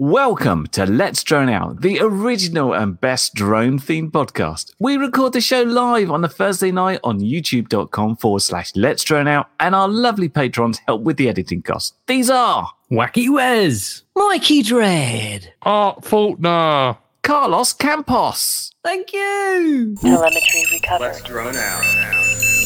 Welcome to Let's Drone Out, the original and best drone themed podcast. We record the show live on a Thursday night on youtube.com forward slash Let's Drone Out, and our lovely patrons help with the editing costs. These are Wacky Wes, Mikey Dread. Art Faulkner. Carlos Campos. Thank you. Telemetry recovered. Let's Drone out.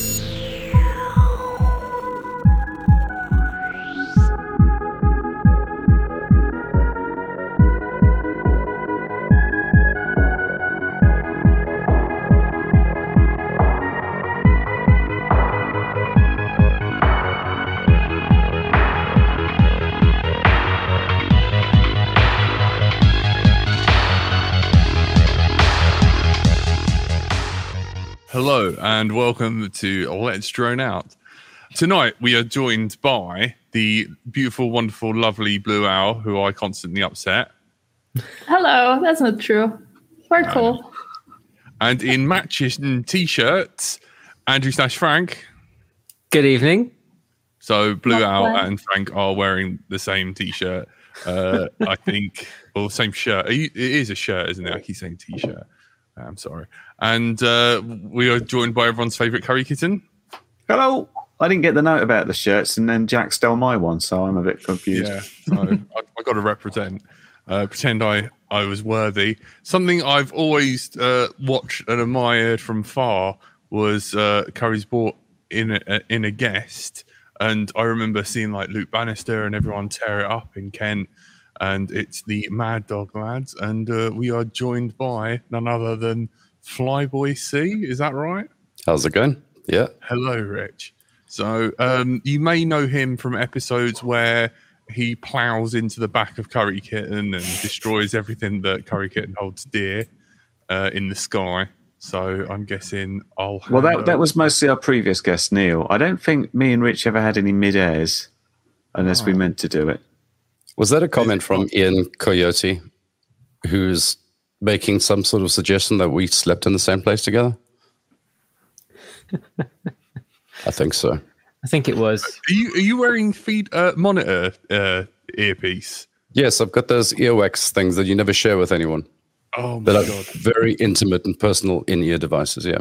Hello and welcome to Let's Drone Out. Tonight we are joined by the beautiful, wonderful, lovely Blue Owl, who I constantly upset, Hello, that's not true. We're cool. and in matching t-shirts, Andrew slash Frank. Good evening. So Blue Not Owl bad. and Frank are wearing the same t-shirt. Uh, I think, or same shirt. You- It is a shirt, isn't it? I keep saying t-shirt. I'm sorry. And uh, we are joined by everyone's favourite curry kitten. Hello. I didn't get the note about the shirts, and then Jack stole my one, so I'm a bit confused. Yeah, so I, I got to represent, uh, pretend I I was worthy. Something I've always uh, watched and admired from far was uh, Curry's bought in a, in a guest, and I remember seeing like Luke Bannister and everyone tear it up in Kent. And it's the Mad Dog lads, and uh, we are joined by none other than Flyboy C. Is that right? How's it going? Yeah. Hello, Rich. So um, you may know him from episodes where he plows into the back of Curry Kitten and destroys everything that Curry Kitten holds dear uh, in the sky. So I'm guessing I'll. Well, hand that, that was mostly our previous guest, Neil. I don't think me and Rich ever had any mid airs unless we Oh. meant to do it. Was that a comment from Ian Coyote, who's making some sort of suggestion that we slept in the same place together? I think so. I think it was. Are you are you wearing feed uh, monitor uh, earpiece? Yes, I've got those earwax things that you never share with anyone. Oh my That are god! very intimate and personal in-ear devices. Yeah.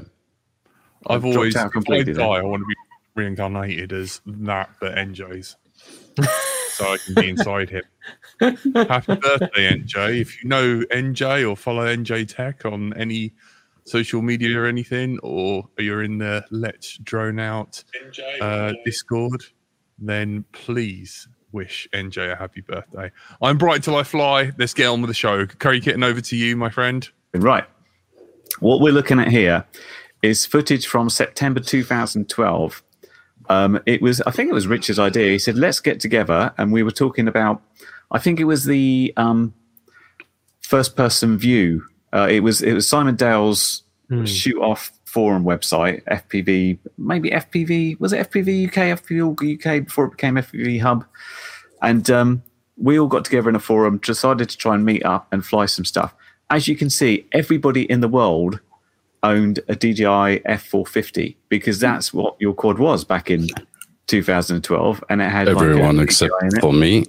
I've dropped always out if I completely die, then. I want to be reincarnated as that, but NJ's, so I can be inside him. Happy birthday, NJ! If you know NJ or follow NJ Tech on any social media or anything, or you're in the Let's Drone Out uh, Discord, then please wish NJ a happy birthday. I'm bright till I fly. Let's get on with the show. Curry Kitten, over to you, my friend. Right. What we're looking at here is footage from September 2012. Um, it was, I think it was Richard's idea. He said, let's get together. And we were talking about, I think it was the um, first person view. Uh, it was it was Simon Dale's shoot off forum website, FPV, maybe FPV, was it FPV UK, FPV UK before it became FPV Hub? And um, we all got together in a forum, decided to try and meet up and fly some stuff. As you can see, everybody in the world owned a DJI F450 because hmm. that's what your quad was back in 2012, and it had Everyone DJI except it. for me.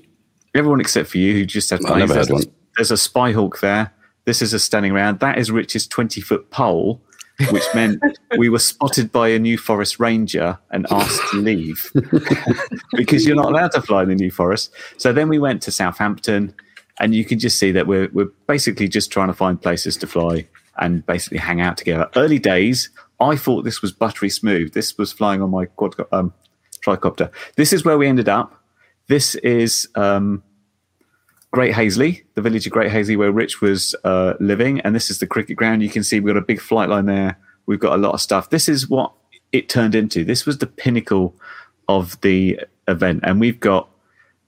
everyone except for you who just had I never had there's, one. A, there's a spy hawk there. This is a standing around. That is Rich's 20 foot pole, which meant we were spotted by a New Forest ranger and asked to leave because you're not allowed to fly in the New Forest. So then we went to Southampton, and you can just see that we're we're basically just trying to find places to fly and basically hang out together. Early days, I thought this was buttery smooth. This was flying on my quad um, tricopter. This is where we ended up. This is um, Great Haseley, the village of Great Haseley, where Rich was uh, living, and this is the cricket ground. You can see we've got a big flight line there. We've got a lot of stuff. This is what it turned into. This was the pinnacle of the event, and we've got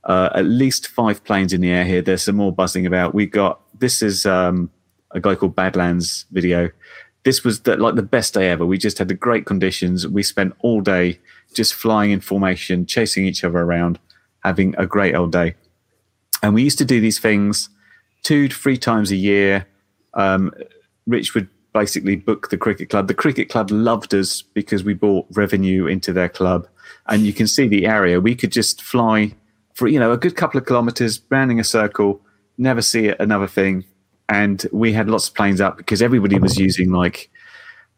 uh, at least five planes in the air here. There's some more buzzing about. We got this is um, a guy called Badlands video. This was the, like the best day ever. We just had the great conditions. We spent all day just flying in formation, chasing each other around, having a great old day. And we used to do these things two to three times a year. Um, Rich would basically book the cricket club. The cricket club loved us because we brought revenue into their club. And you can see the area. We could just fly for, you know, a good couple of kilometers, rounding a circle, never see another thing. And we had lots of planes up because everybody was using like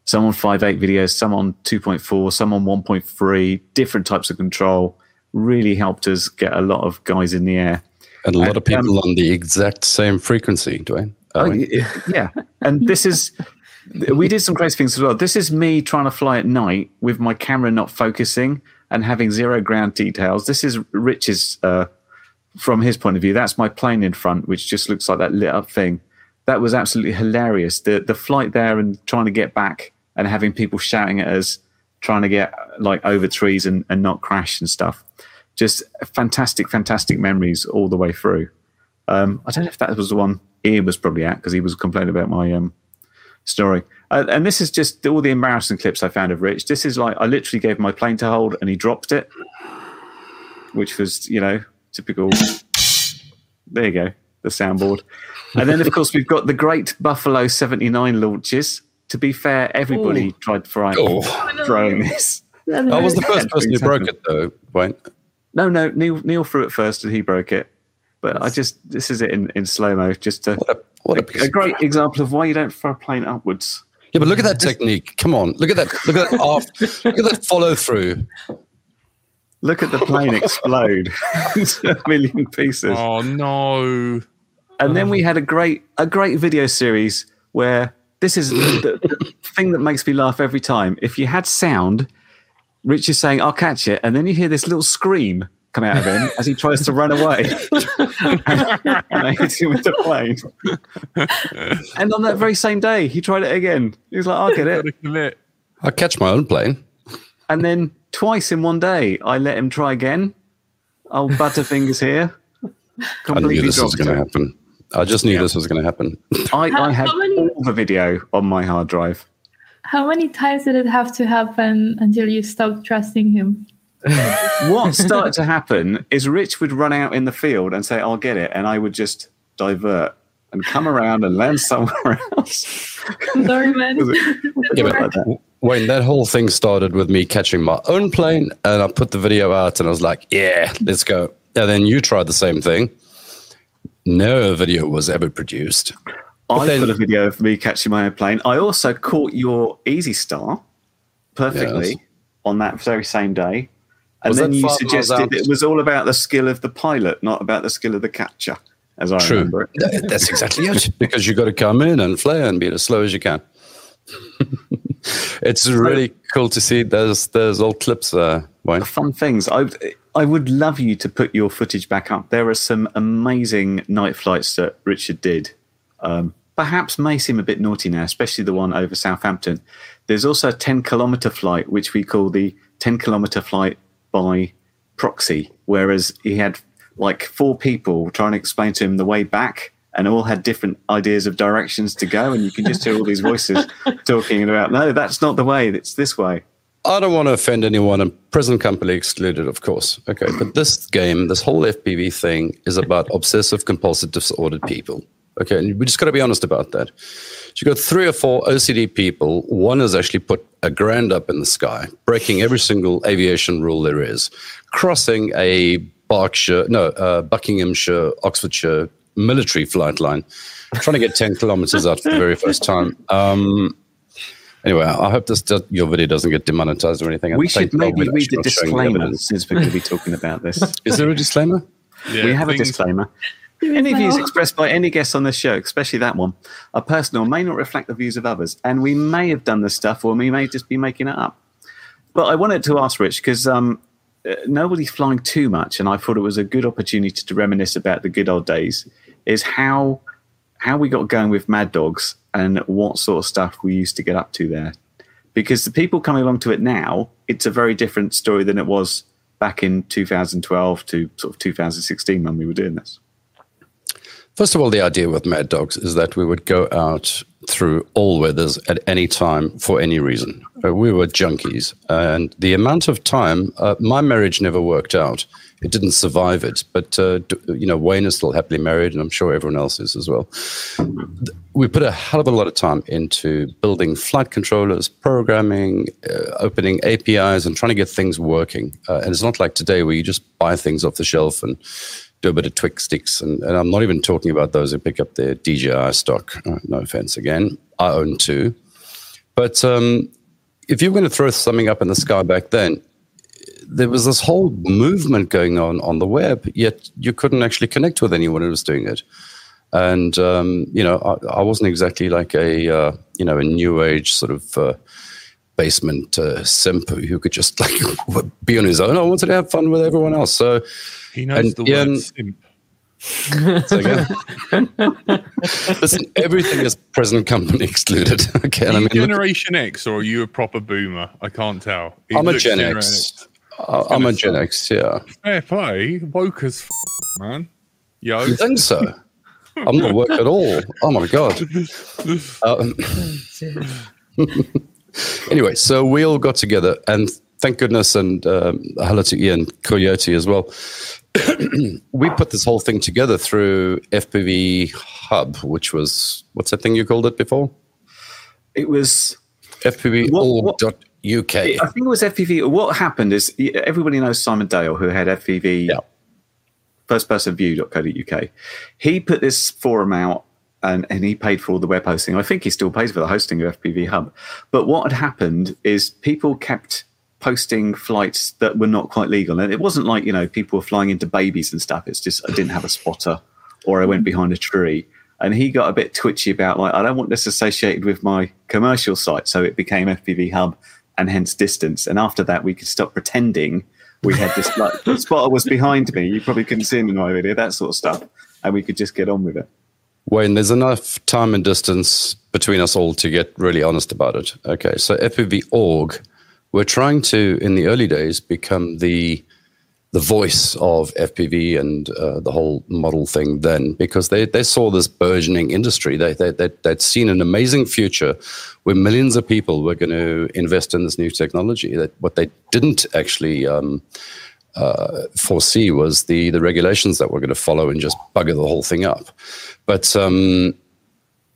some on 5.8 videos, some on 2.4, some on 1.3, different types of control. Really helped us get a lot of guys in the air. And a lot And, of people on the exact same frequency, Dwayne. Oh, yeah. And this is, we did some crazy things as well. This is me trying to fly at night with my camera not focusing and having zero ground details. This is Rich's, uh, from his point of view. That's my plane in front, which just looks like that lit up thing. That was absolutely hilarious. The the flight there and trying to get back and having people shouting at us, trying to get like over trees and, and not crash and stuff. Just fantastic, fantastic memories all the way through. Um, I don't know if that was the one Ian was probably at because he was complaining about my um, story. Uh, and this is just all the embarrassing clips I found of Rich. This is like I literally gave my plane to hold and he dropped it, which was you know typical. there you go, the soundboard. And then of course we've got the great Buffalo '79 launches. To be fair, everybody tried try, Oh. throwing this. I was the first person who broke it, though, Dwayne. No, no, Neil Neil threw it first and he broke it. But I just this is it in, in slow mo, just to What a, what a, piece a of great example of why you don't throw a plane upwards. Yeah, but look at that technique. Come on, look at that. Look at that. Off, look at that follow through. Look at the plane explode into a million pieces. Oh no! And then we had a great a great video series where this is the, the thing that makes me laugh every time. If you had sound, Rich is saying, "I'll catch it," and then you hear this little scream come out of him as he tries to run away, and I hit him with the plane. and on that very same day, he tried it again. He was like, "I'll get it," Gotta commit. I catch my own plane. and then twice in one day, I let him try again. Old Butterfingers here. I knew this was dropped going to happen. I just knew this was going to happen. I, How- I had how many- all the video on my hard drive. How many times did it have to happen until you stopped trusting him? What started to happen is Rich would run out in the field and say, I'll get it. And I would just divert and come around and land somewhere else. Sorry, man. Yeah, but Wayne, that whole thing started with me catching my own plane, and I put the video out, and I was like, "Yeah, let's go." And then you tried the same thing. No video was ever produced. I then- put a video of me catching my own plane. I also caught your Easy Star perfectly Yes. on that very same day. And Was then you suggested it was all about the skill of the pilot, not about the skill of the catcher, as I True. remember it. That's exactly it. Because you've got to come in and flare and be as slow as you can. it's really cool to see those those old clips, there. Wayne. fun things. I I would love you to put your footage back up. There are some amazing night flights that Richard did. Um, perhaps may seem a bit naughty now, especially the one over Southampton. There's also a 10 kilometer flight, which we call the 10 kilometer flight by proxy, whereas he had like four people trying to explain to him the way back. And all had different ideas of directions to go, and you can just hear all these voices talking about, no, that's not the way; it's this way. I don't want to offend anyone, and prison company excluded, of course. Okay, but this game, this whole FPV thing, is about obsessive compulsive disordered people. Okay, and we just got to be honest about that. So you've got three or four OCD people. One has actually put a grand up in the sky, breaking every single aviation rule there is, crossing a Berkshire, no, uh, Buckinghamshire, Oxfordshire military flight line, trying to get 10 kilometers out for the very first time. Um, Anyway, I hope this does, your video doesn't get demonetized or anything. I We think should maybe Bob will read the disclaimer since we're going to be talking about this. Is there a disclaimer? Yeah, we have a disclaimer. Any views expressed by any guest on this show, especially that one, are personal and may not reflect the views of others. And we may have done this stuff or we may just be making it up. But I wanted to ask Rich because um, Uh, nobody's flying too much, and I thought it was a good opportunity to reminisce about the good old days. Is how how we got going with Mad Dogs and what sort of stuff we used to get up to there. Because the people coming along to it now, it's a very different story than it was back in 2012 to sort of 2016 when we were doing this. First of all, the idea with Mad Dogs is that we would go out through all weathers at any time for any reason. Uh, we were junkies, and the amount of time, uh, my marriage never worked out. It didn't survive it, but uh, you know, Wayne is still happily married, and I'm sure everyone else is as well. We put a hell of a lot of time into building flight controllers, programming, uh, opening APIs, and trying to get things working. Uh, and it's not like today where you just buy things off the shelf and do a bit of Twix sticks, and, and I'm not even talking about those who pick up their DJI stock. Uh, no offense again, I own two, but um, if you were going to throw something up in the sky back then, there was this whole movement going on on the web, yet you couldn't actually connect with anyone who was doing it. And um, you know, I, I, wasn't exactly like a uh, you know a new age sort of uh, basement uh, simp who could just like be on his own. I wanted to have fun with everyone else. So he knows the Ian, word simp. Listen, everything is present company excluded. Okay, are you I mean, Generation look, X, or are you a proper boomer? I can't tell. It I'm a Gen X. Uh, I'm a Gen X. Yeah. Fair play, woke as f- man. Yo, you think so? I'm not woke at all. Oh my god. Um, anyway, so we all got together, and thank goodness, and um, hello to Ian Coyote as well. we put this whole thing together through FPV Hub, which was what's that thing you called it before? It was FPV.org.uk. I think it was FPV. What happened is everybody knows Simon Dale, who had FPV yeah. firstpersonview.co.uk. He put this forum out and, and he paid for all the web hosting. I think he still pays for the hosting of FPV Hub. But what had happened is people kept posting flights that were not quite legal. And it wasn't like, you know, people were flying into babies and stuff. It's just I didn't have a spotter or I went behind a tree. And he got a bit twitchy about like, I don't want this associated with my commercial site. So it became FPV Hub and hence distance. And after that, we could stop pretending we had this like spotter was behind me. You probably couldn't see him in my video, that sort of stuff. And we could just get on with it. Wayne, there's enough time and distance between us all to get really honest about it. Okay, so FPV org we're trying to, in the early days, become the the voice of FPV and uh, the whole model thing then, because they, they saw this burgeoning industry. They, they, they, would seen an amazing future where millions of people were going to invest in this new technology. That What they didn't actually um, uh, foresee was the, the regulations that were going to follow and just bugger the whole thing up. But um,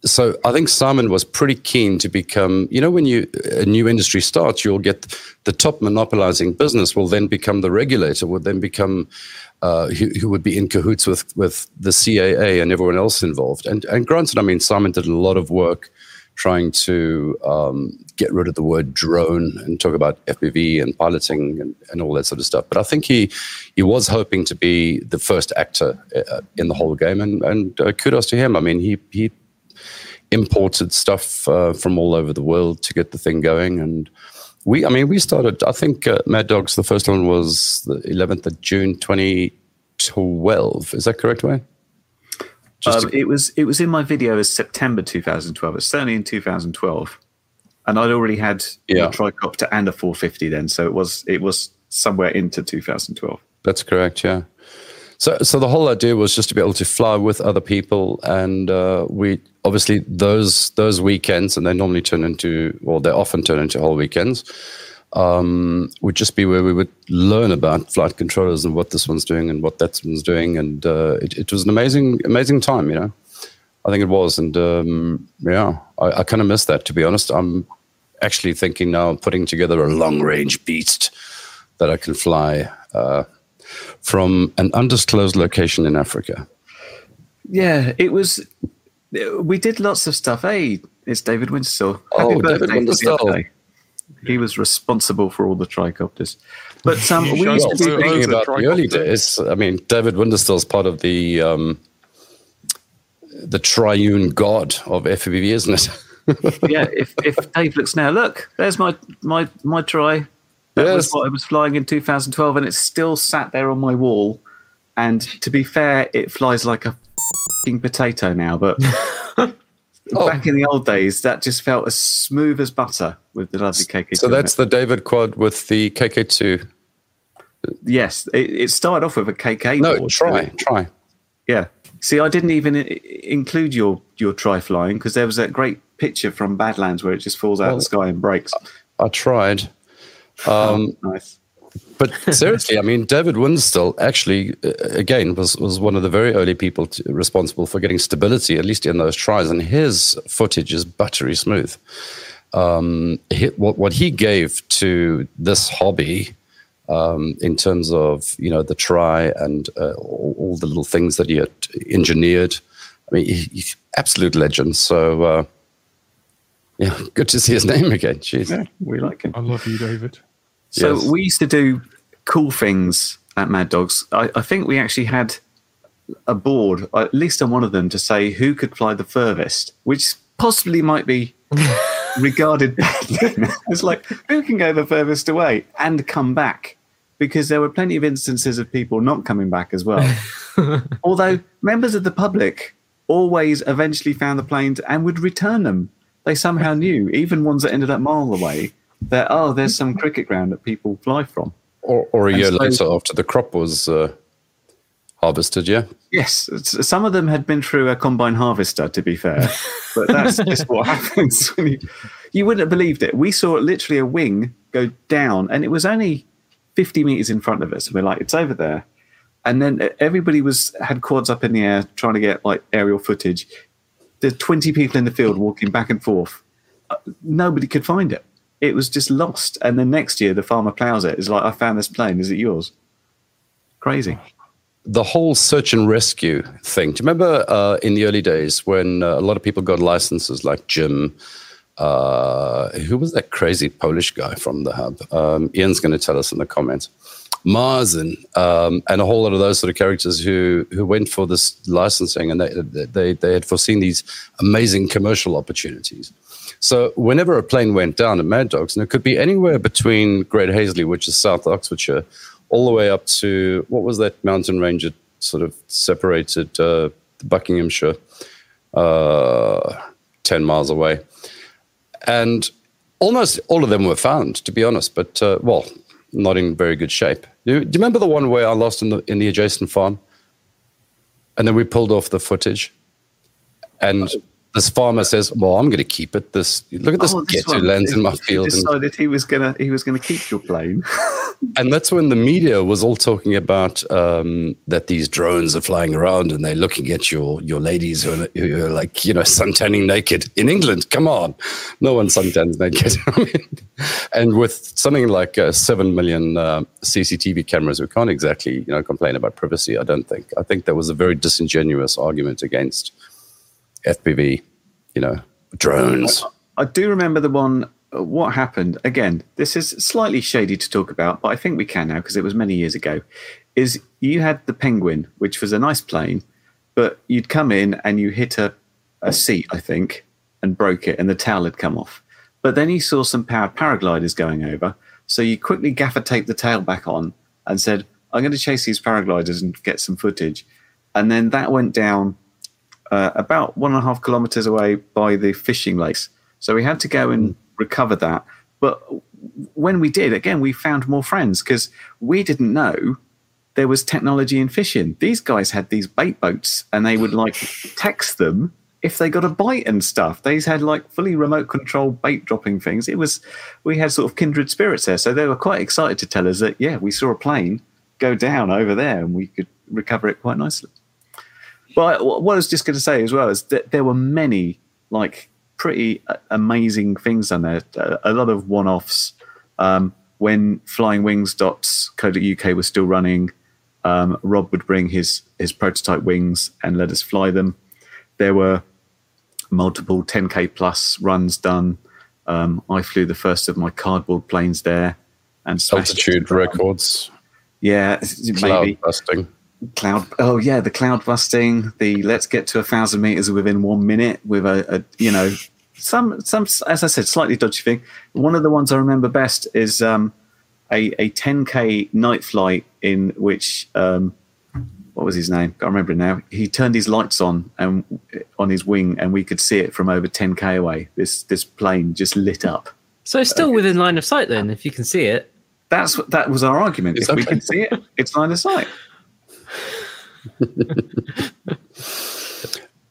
so I think Simon was pretty keen to become, you know, when you a new industry starts, you'll get the top monopolizing business will then become the regulator, will then become uh, who, who, would be in cahoots with with the CAA and everyone else involved. And and granted, I mean, Simon did a lot of work trying to um, get rid of the word drone and talk about FPV and piloting and, and all that sort of stuff. But I think he he was hoping to be the first actor uh, in the whole game, and and uh, kudos to him. I mean, he he imported stuff uh, from all over the world to get the thing going. And we, I mean, we started, I think uh, Mad Dogs, the first one was the 11th of June 2012. Is that correct, Wayne? Um, to- it was it was in my video as September 2012. It's certainly in 2012, and I'd already had yeah. a tricopter and a 450 then, so it was it was somewhere into 2012. That's correct. Yeah. So, so the whole idea was just to be able to fly with other people, and uh, we obviously those those weekends, and they normally turn into, well, they often turn into whole weekends. Um, would just be where we would learn about flight controllers and what this one's doing and what that one's doing, and uh, it, it, was an amazing, amazing time. You know, I think it was, and um, yeah, I, I kind of miss that. To be honest, I'm actually thinking now of putting together a long range beast that I can fly. Uh, from an undisclosed location in Africa. Yeah, it was. We did lots of stuff. Hey, it's David Windestål. Oh, David Windestål. He was responsible for all the tricopters. But um, we used to be thinking about the early days. I mean, David is part of the um, the triune god of FPV, isn't it? yeah. If if Dave looks now, look, there's my my my try. That yes. was what I was flying in 2012, and it's still sat there on my wall. And to be fair, it flies like a potato now. But oh. back in the old days, that just felt as smooth as butter with the lovely KK2. So that's the David Quad with the KK2. Yes, it, it started off with a KK. No, board, try, try. Yeah. See, I didn't even include your your try flying because there was that great picture from Badlands where it just falls out well, of the sky and breaks. I, I tried. Um, oh, nice. But seriously, I mean, David Windestål actually, uh, again, was, was one of the very early people to, responsible for getting stability, at least in those tries. And his footage is buttery smooth. Um, he, what, what he gave to this hobby um, in terms of you know the try and uh, all, all the little things that he had engineered. I mean, he, he's absolute legend. So uh, yeah, good to see his name again. Jeez. Yeah, we like him. I love you, David. So Yes. we used to do cool things at Mad Dogs. I, I think we actually had a board, at least on one of them, to say who could fly the furthest, which possibly might be regarded badly. it's like who can go the furthest away and come back, because there were plenty of instances of people not coming back as well. Although members of the public always eventually found the planes and would return them. They somehow knew, even ones that ended up miles away, that oh, there's some cricket ground that people fly from. Or, or a And year so- later, after the crop was uh, harvested, yeah. Yes, some of them had been through a combine harvester, to be fair, but that's just what happens when you. You wouldn't have believed it. We saw literally a wing go down, and it was only fifty meters in front of us. And we're like, it's over there, and then everybody was had quads up in the air trying to get like aerial footage. There's twenty people in the field walking back and forth. Uh, Nobody could find it. It was just lost. And then next year, the farmer plows it. It's like, I found this plane. Is it yours? Crazy. the whole search and rescue thing. Do you remember uh, in the early days when uh, a lot of people got licenses like Jim? Uh, who was that crazy Polish guy from the hub? Um, Ian's going to tell us in the comments. Marzen um, and a whole lot of those sort of characters who who went for this licensing and they they they had foreseen these amazing commercial opportunities. So whenever a plane went down at Mad Dogs, and it could be anywhere between Great Haseley, which is South Oxfordshire, all the way up to what was that mountain range that sort of separated uh, Buckinghamshire, uh, ten miles away, and almost all of them were found, to be honest. But uh, well, not in very good shape. Do you, do you remember the one where I lost in the in the adjacent farm, and then we pulled off the footage, and this farmer says, "Well, I'm going to keep it. This look at this, Oh, who lands in my He field." And, Decided he was gonna he was gonna keep your plane. and that's when the media was all talking about um, that these drones are flying around and they're looking at your your ladies who are, who are like you know suntanning naked in England. Come on, no one suntans naked. I mean, and with something like uh, seven million uh, CCTV cameras, we can't exactly you know complain about privacy. I don't think. I think that was a very disingenuous argument against FPV. You know, drones. I do remember the one. What happened again? This is slightly shady to talk about, but I think we can now because it was many years ago. Is you had the Penguin, which was a nice plane, but you'd come in and you hit a, a seat, I think, and broke it, and the tail had come off. But then you saw some powered paragliders going over, so you quickly gaffer taped the tail back on and said, "I'm going to chase these paragliders and get some footage." And then that went down uh, about one and a half kilometers away by the fishing lakes. So we had to go and recover that. But when we did, again, we found more friends because we didn't know there was technology in fishing. These guys had these bait boats and they would like text them if they got a bite and stuff. They had like fully remote control bait dropping things. It was, we had sort of kindred spirits there. So they were quite excited to tell us that, yeah, we saw a plane go down over there and we could recover it quite nicely. But what I was just going to say as well is that there were many like pretty amazing things on there. A lot of one-offs. Um, when flyingwings.co.uk was still running, um, Rob would bring his his prototype wings and let us fly them. There were multiple 10k plus runs done. Um, I flew the first of my cardboard planes there and. Altitude records, Yeah, cloud maybe busting. Cloud oh yeah the cloud busting the let's get to a thousand meters within one minute with a, a you know some some as i said slightly dodgy thing. One of the ones i remember best is um a, a 10k night flight in which um what was his name? Can't remember it now. He turned his lights on and on his wing and we could see it from over 10k away. This this plane just lit up. So it's still within line of sight then, if you can see it. that's what that was our argument. Is if we can see it it's line of sight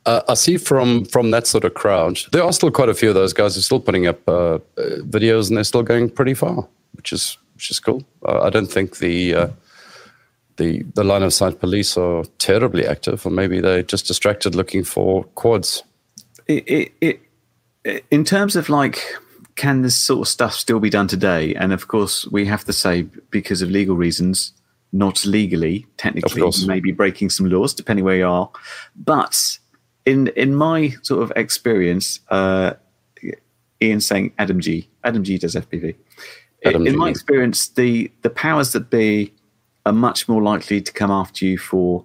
Uh, I see from from that sort of crowd, there are still quite a few of those guys who are still putting up uh, videos, and they're still going pretty far, which is which is cool. I don't think the uh, the the line of sight police are terribly active, or maybe they're just distracted looking for quads. it, it, it in terms of like can this sort of stuff still be done today? And of course, we have to say because of legal reasons, not legally, technically, maybe breaking some laws depending where you are. But in in my sort of experience, uh, Ian saying Adam G. Adam G does FPV. Adam in G. my experience, the the powers that be are much more likely to come after you for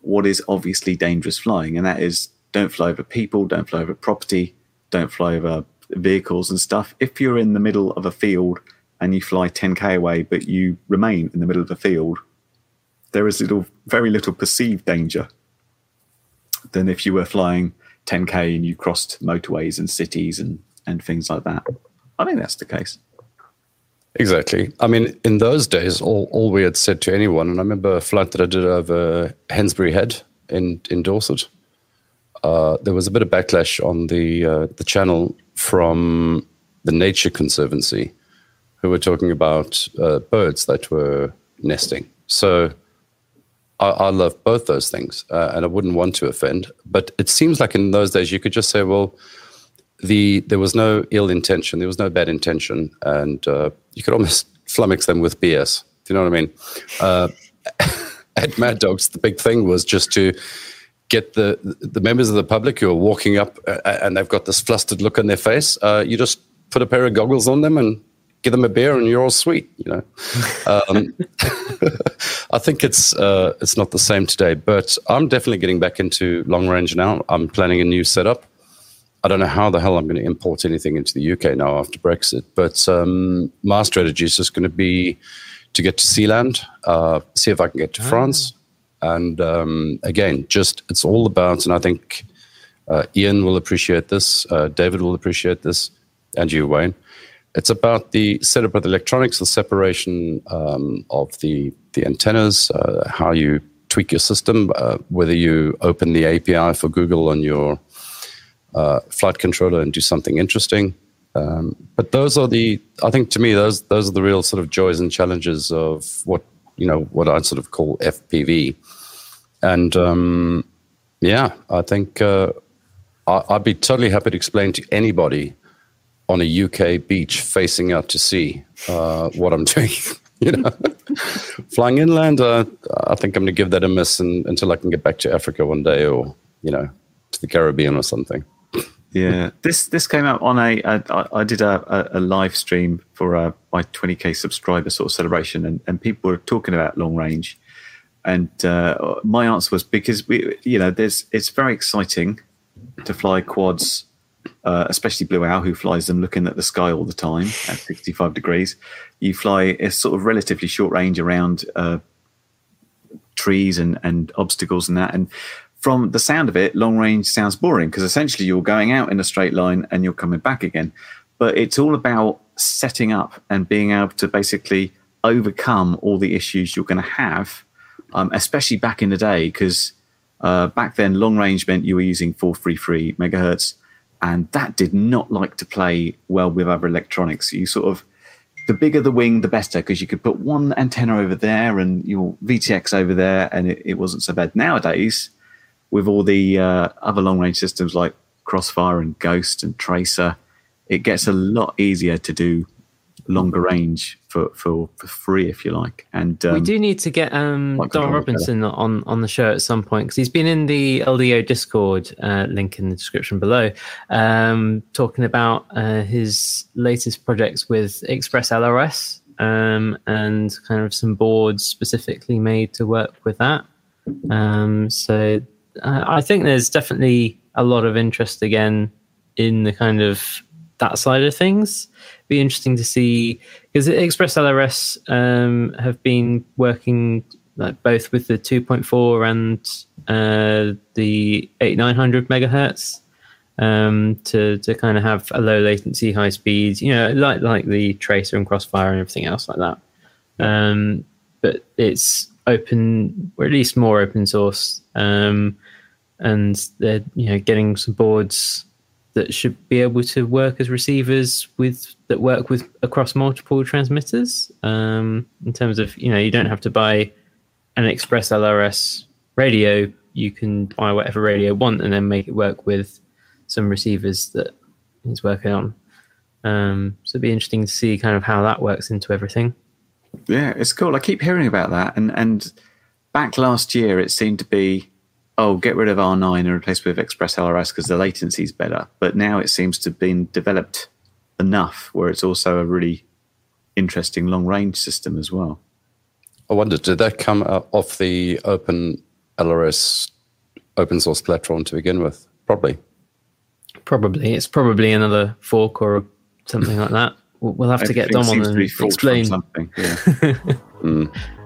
what is obviously dangerous flying, and that is don't fly over people, don't fly over property, don't fly over vehicles and stuff. If you're in the middle of a field and you fly 10k away, but you remain in the middle of a field, there is little, very little perceived danger than if you were flying 10k and you crossed motorways and cities and and things like that. I think that's the case. Exactly. I mean, in those days, all, all we had said to anyone, and I remember a flight that I did over Hengistbury Head in, in Dorset, uh, there was a bit of backlash on the, uh, the channel from the Nature Conservancy, who were talking about uh, birds that were nesting. So I, I love both those things, uh, and I wouldn't want to offend. But it seems like in those days, you could just say, well, the there was no ill intention, there was no bad intention, and uh, you could almost flummox them with BS. Do you know what I mean? Uh, at Mad Dogs, the big thing was just to get the the members of the public who are walking up uh, and they've got this flustered look on their face. Uh, you just put a pair of goggles on them and give them a beer, and you're all sweet. You know. Um, I think it's uh, it's not the same today, but I'm definitely getting back into long range now. I'm planning a new setup. I don't know how the hell I'm going to import anything into the UK now after Brexit, but um, my strategy is just going to be to get to Sealand, uh, see if I can get to France, and um, again, just it's all about, and I think uh, Ian will appreciate this, uh, David will appreciate this, and you, Wayne. It's about the setup of the electronics, the separation um, of the the antennas, uh, how you tweak your system, uh, whether you open the API for Google on your uh, flight controller and do something interesting. Um, but those are the, I think to me, those those are the real sort of joys and challenges of what you know what I sort of call FPV. And um, yeah, I think uh, I, I'd be totally happy to explain to anybody on a UK beach facing out to sea uh, what I'm doing. you know, flying inland, uh, I think I'm going to give that a miss and, until I can get back to Africa one day, or you know, to the Caribbean or something. Yeah, this this came out on a. a I I did a, a, a live stream for uh my 20k subscriber sort of celebration, and, and people were talking about long range, and uh, my answer was because we, you know, there's it's very exciting to fly quads, uh, especially Blue Owl, who flies them looking at the sky all the time at 65 degrees. You fly a sort of relatively short range around uh, trees and, and obstacles and that. And from the sound of it, long range sounds boring because essentially you're going out in a straight line and you're coming back again. But it's all about setting up and being able to basically overcome all the issues you're going to have, um, especially back in the day, because uh, back then long range meant you were using 433 megahertz, and that did not like to play well with other electronics. You sort of the bigger the wing, the better, because you could put one antenna over there and your VTX over there, and it, it wasn't so bad. Nowadays, with all the uh, other long range systems like Crossfire and Ghost and Tracer, it gets a lot easier to do longer range for, for, for free, if you like. And um, we do need to get um, Like Don Robinson on, on the show at some point because he's been in the LDO Discord uh, link in the description below, um, talking about uh, his latest projects with Express LRS um, and kind of some boards specifically made to work with that. Um, so uh, I think there's definitely a lot of interest again in the kind of that side of things. Be interesting to see because Express LRS um, have been working like both with the 2.4 and uh, the 8900 megahertz um, to to kind of have a low latency, high speed. You know, like like the Tracer and Crossfire and everything else like that. Um, but it's open, or at least more open source. Um, and they're you know getting some boards that should be able to work as receivers with that work with across multiple transmitters. Um, in terms of you know you don't have to buy an Express LRS radio. You can buy whatever radio you want and then make it work with some receivers that he's working on. Um, so it'd be interesting to see kind of how that works into everything. Yeah, it's cool. I keep hearing about that, and and back last year it seemed to be, oh, get rid of R9 and replace with Express LRS because the latency is better. But now it seems to have been developed enough where it's also a really interesting long range system as well. I wonder, did that come out off the open LRS open source platform to begin with? Probably. Probably it's probably another fork or something like that. We'll we'll have to get Dom on and be forked from explain. something. Yeah. Hmm.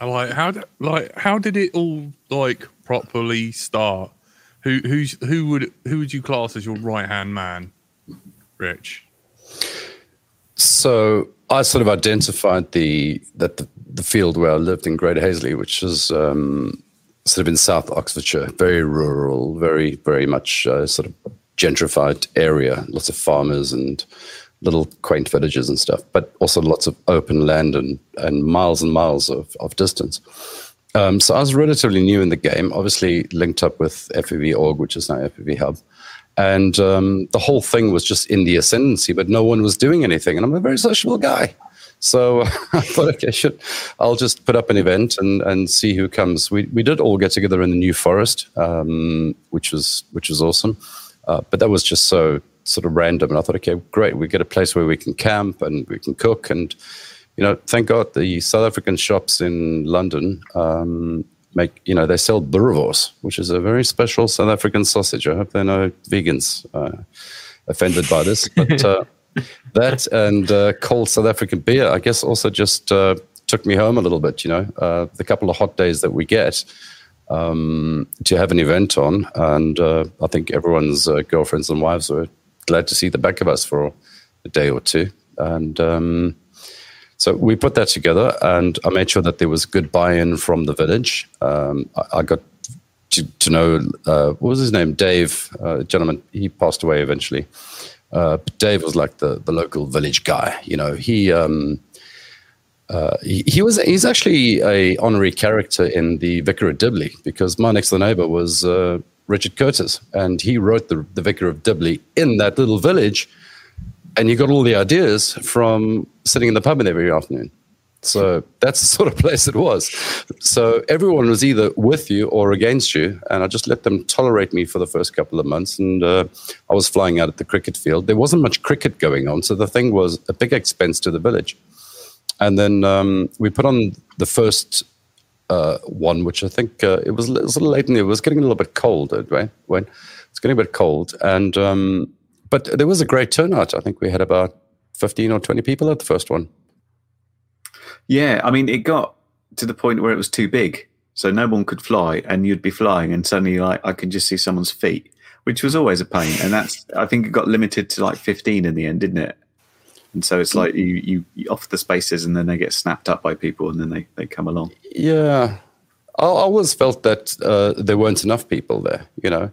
Like how like how did it all like properly start? Who who's who would who would you class as your right hand man, Rich? So I sort of identified the that the, the field where I lived in Greater Haseley, which is um, sort of in South Oxfordshire, very rural, very very much uh, sort of gentrified area, lots of farmers and little quaint villages and stuff, but also lots of open land and and miles and miles of, of distance. Um, so I was relatively new in the game, obviously linked up with FPV org, which is now FPV Hub. And um, the whole thing was just in the ascendancy, but no one was doing anything. And I'm a very sociable guy. So I thought, okay, should, I'll just put up an event and, and see who comes. We, we did all get together in the New Forest, um, which was which was awesome. Uh, but that was just so sort of random. And I thought, okay, great. We get a place where we can camp and we can cook. And, you know, thank God the South African shops in London um, make, you know, they sell boerewors, which is a very special South African sausage. I hope there are no vegans uh, offended by this. But uh, that and uh, cold South African beer, I guess, also just uh, took me home a little bit, you know, uh, the couple of hot days that we get um, to have an event on. And uh, I think everyone's uh, girlfriends and wives were glad to see the back of us for a day or two. And um, so we put that together, and I made sure that there was good buy-in from the village. Um, I, I got to, to know uh, what was his name, Dave, uh, gentleman. He passed away eventually. Uh, but Dave was like the the local village guy. You know, he. Um, uh, he, he was he's actually a honorary character in the Vicar of Dibley because my next door neighbor was uh, Richard Curtis and he wrote the, the Vicar of Dibley in that little village and he got all the ideas from sitting in the pub every afternoon. So that's the sort of place it was. So everyone was either with you or against you, and I just let them tolerate me for the first couple of months. And uh, I was flying out at the cricket field. There wasn't much cricket going on, so the thing was a big expense to the village. And then um, we put on the first uh, one, which I think uh, it was a little, late in the, it was getting a little bit cold, uh, right? When it's getting a bit cold, and um, but there was a great turnout. I think we had about fifteen or twenty people at the first one. Yeah, I mean, it got to the point where it was too big, so no one could fly, and you'd be flying, and suddenly, like, I could just see someone's feet, which was always a pain. And that's, I think, it got limited to like fifteen in the end, didn't it? And so it's like you you, you offer the spaces, and then they get snapped up by people, and then they they come along. Yeah, I I always felt that uh, there weren't enough people there, you know,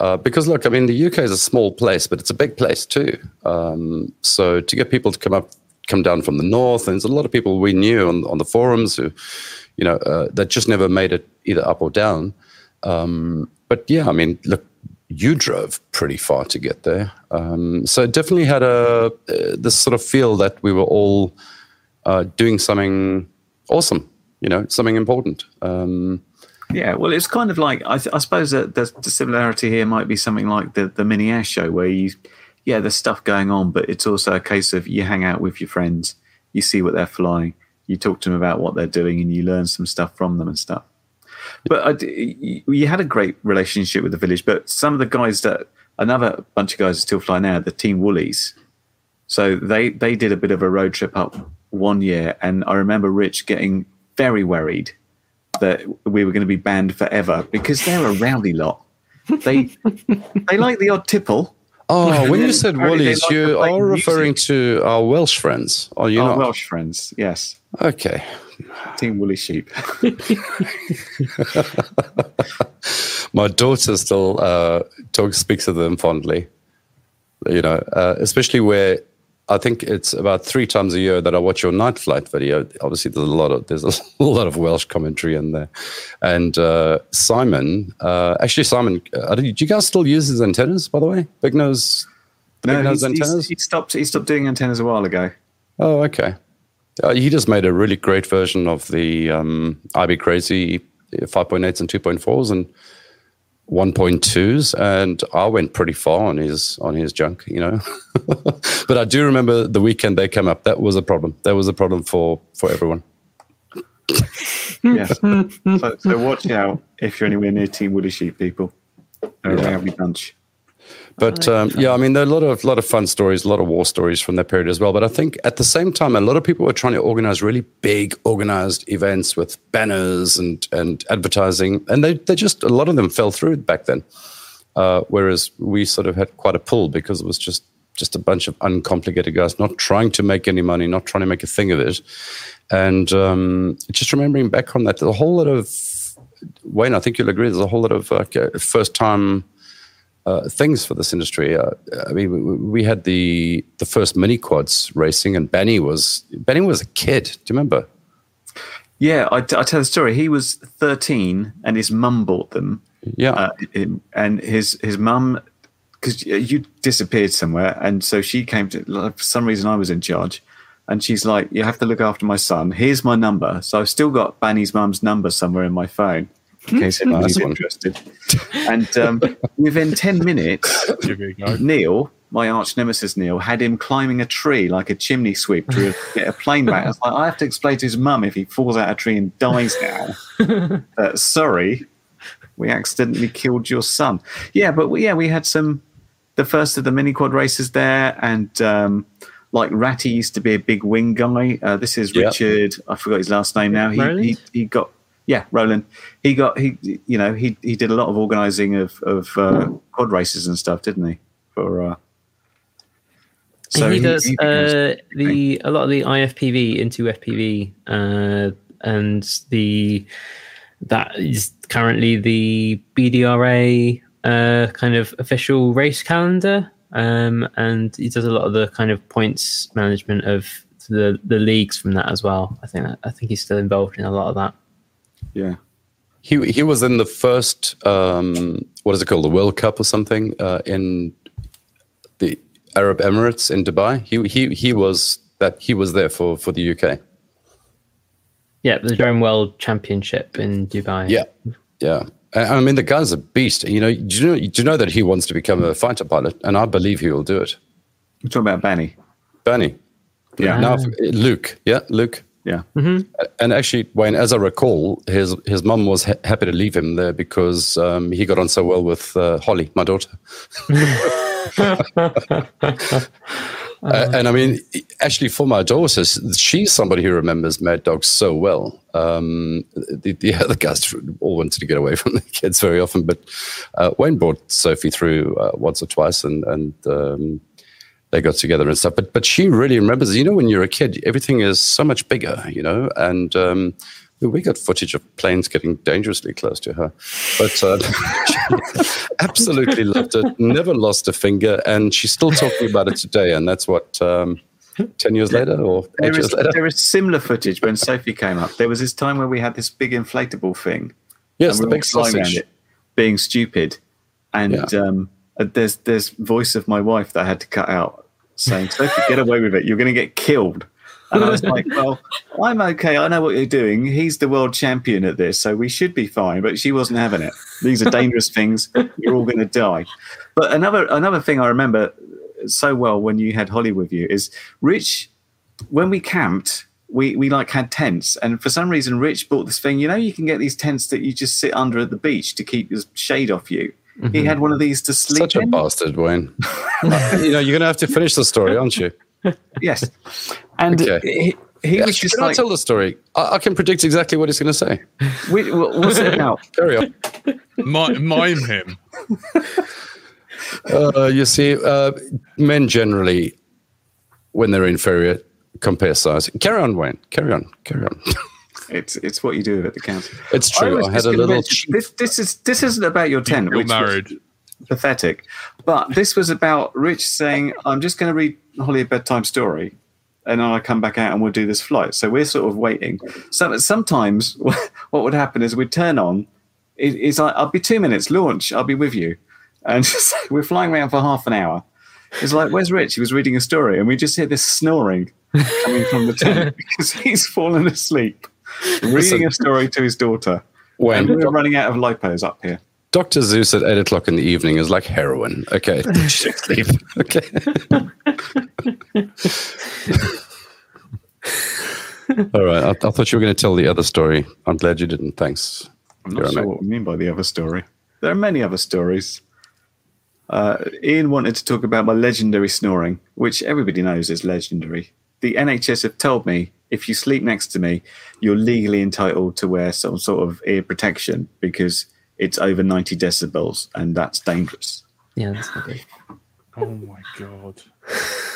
uh, because look, I mean, the UK is a small place, but it's a big place too. Um, so to get people to come up, come down from the north, and there's a lot of people we knew on on the forums who, you know, uh, that just never made it either up or down. Um, but yeah, I mean, look, you drove pretty far to get there, um, so it definitely had a uh, this sort of feel that we were all uh, doing something awesome, you know, something important. Um, Yeah, well, it's kind of like I, th- I suppose that the, the similarity here might be something like the the mini air show, where you, yeah, there's stuff going on, but it's also a case of you hang out with your friends, you see what they're flying, you talk to them about what they're doing, and you learn some stuff from them and stuff. But I d you, you had a great relationship with the village, but some of the guys that another bunch of guys that still fly now, the Team Woolies. So they they did a bit of a road trip up one year, and I remember Rich getting very worried that we were going to be banned forever because they're a rowdy lot. They they like the odd tipple, Oh, when you said Woolies, like you play are music. referring to our Welsh friends, are you Our not? Welsh friends, yes. Okay. Team Woolly Sheep. My daughter still uh, talks, speaks of them fondly. You know, uh, especially where I think it's about three times a year that I watch your night flight video. Obviously, there's a lot of there's a lot of Welsh commentary in there. And uh, Simon, uh, actually, Simon, uh, do you guys still use his antennas? By the way, big nose, the big nose antennas. he stopped. He stopped doing antennas a while ago. Oh, okay. Uh, he just made a really great version of the um, IB Crazy 5.8s and 2.4s and 1.2s, and I went pretty far on his on his junk, you know. but I do remember the weekend they came up. That was a problem. That was a problem for for everyone. Yes. so, so watch out if you're anywhere near Team Woolly Sheep, people. They're a Yeah. rowdy bunch. But um, yeah, I mean, there are a lot of lot of fun stories, a lot of war stories from that period as well. But I think at the same time, a lot of people were trying to organize really big, organized events with banners and and advertising, and they they just a lot of them fell through back then. Uh, whereas we sort of had quite a pull because it was just just a bunch of uncomplicated guys, not trying to make any money, not trying to make a thing of it, and um, just remembering back on that, there's a whole lot of Wayne. I think you'll agree. There's a whole lot of like, uh, first time uh, things for this industry. Uh, I mean, we, we had the the first mini quads racing, and Benny was Benny was a kid. Do you remember? Yeah, I, I tell the story. He was 13, and his mum bought them. Yeah, Uh, and his his mum, because you disappeared somewhere, and so she came to. like, For some reason, I was in charge, and she's like, "You have to look after my son. Here's my number." So I've still got Banny's mum's number somewhere in my phone, in case anybody's Nice interested. And um, within 10 minutes, Give it a go. Neil, my arch nemesis Neil, had him climbing a tree like a chimney sweep to get a plane back. I was like, I have to explain to his mum if he falls out of a tree and dies now. uh, sorry, we accidentally killed your son. Yeah, but we, yeah, we had some the first of the mini quad races there, and um, like Ratty used to be a big wing guy. Uh, this is Yeah. Richard. I forgot his last name now. He, he he got yeah, Roland. He got he you know he he did a lot of organising of of uh, quad races and stuff, didn't he? For uh, So he, does he uh, the a lot of the IFPV into FPV, uh, and the that is currently the BDRA uh, kind of official race calendar, um, and he does a lot of the kind of points management of the the leagues from that as well. I think I think he's still involved in a lot of that. Yeah. he he was in the first um, what is it called, the World Cup or something uh, in the Arab Emirates in Dubai. He he he was that he was there for for the UK. Yeah, the Drone World Championship in Dubai. Yeah, yeah. I I mean, the guy's a beast. You know, do you know, do you know that he wants to become a fighter pilot? And I believe he will do it. We're talking about Benny. Benny. Yeah. Now, Luke. Yeah, Luke. Yeah. And actually, Wayne, as I recall, his his mum was ha- happy to leave him there because um, he got on so well with uh, Holly, my daughter. Uh, and I mean, actually, for my daughter, she's somebody who remembers Mad Dog so well. Um, the, the other guys all wanted to get away from the kids very often, but uh, Wayne brought Sophie through uh, once or twice, and and um, they got together and stuff. But but she really remembers. You know, when you're a kid, everything is so much bigger. You know, and um, we got footage of planes getting dangerously close to her. But uh, she absolutely loved it. Never lost a finger, and she's still talking about it today. And that's what. Um, 10 years later or 8 There years is, later? there is similar footage when Sophie came up. There was this time where we had this big inflatable thing. Yes, the big sausage. it, being stupid. And Yeah. um, there's there's voice of my wife that I had to cut out saying, Sophie, get away with it. You're going to get killed. And I was like, well, I'm okay. I know what you're doing. He's the world champion at this, so we should be fine. But she wasn't having it. These are dangerous things. You're all going to die. But another another thing I remember so well when you had Holly with you is Rich. When we camped, we we like had tents, and for some reason, Rich bought this thing. You know, you can get these tents that you just sit under at the beach to keep the shade off you. He had one of these to sleep Such a in. bastard, Wayne. you know, you're going to have to finish the story, aren't you? Yes, and Okay. he, he was just Can I tell the story? I, I can predict exactly what he's going to say. "Wait, what- "What's it about?" Carry on. Mi- mime him. Uh, you see, uh, men generally, when they're inferior, compare size. Carry on, Wayne. Carry on. Carry on. It's it's what you do at the council. It's true. was I, had a little. mention- This, this is this isn't about your tent, You're which was married. pathetic, but this was about Rich saying, "I'm just going to read Holly a bedtime story." And then I come back out and we'll do this flight. So we're sort of waiting. So sometimes what would happen is we'd turn on. It, it's like I'll be two minutes launch. I'll be with you, and we're flying around for half an hour. It's like, where's Rich? He was reading a story, and we just hear this snoring coming from the tent because he's fallen asleep, reading a story to his daughter. And we're running out of lipos up here. Dr. Seuss at eight o'clock in the evening is like heroin. Okay. Sleep. Okay. All right. I, I thought you were going to tell the other story. I'm glad you didn't. Thanks. I'm You're not a sure what we mean by the other story. There are many other stories. Uh, Ian wanted to talk about my legendary snoring, which everybody knows is legendary. The NHS have told me if you sleep next to me, you're legally entitled to wear some sort of ear protection because it's over 90 decibels and that's dangerous. Yeah, that's not good. Oh my god!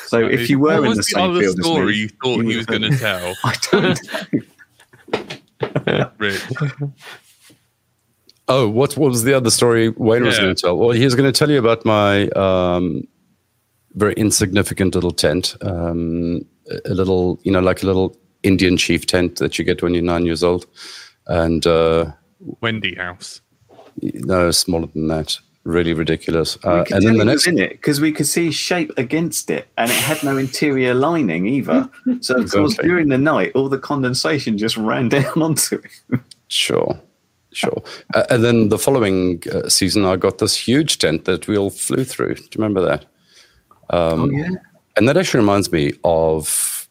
So if you were what in was the same other field as story me, you thought you he was going to tell, I don't Rich? Oh, what, what was the other story Wayne was going to tell? Well, he was going to tell you about my um, very insignificant little tent, um, a a little, you know, like a little Indian chief tent that you get when you're nine years old. And uh, Wendy House. no, smaller than that. Really ridiculous. Uh, and tell then the next was in it because we could see shape against it, and it had no interior lining either. So of course, Exactly. during the night, all the condensation just ran down onto it. Sure, sure. Uh, and then the following uh, season, I got this huge tent that we all flew through. Do you remember that? Um, oh yeah, And that actually reminds me of.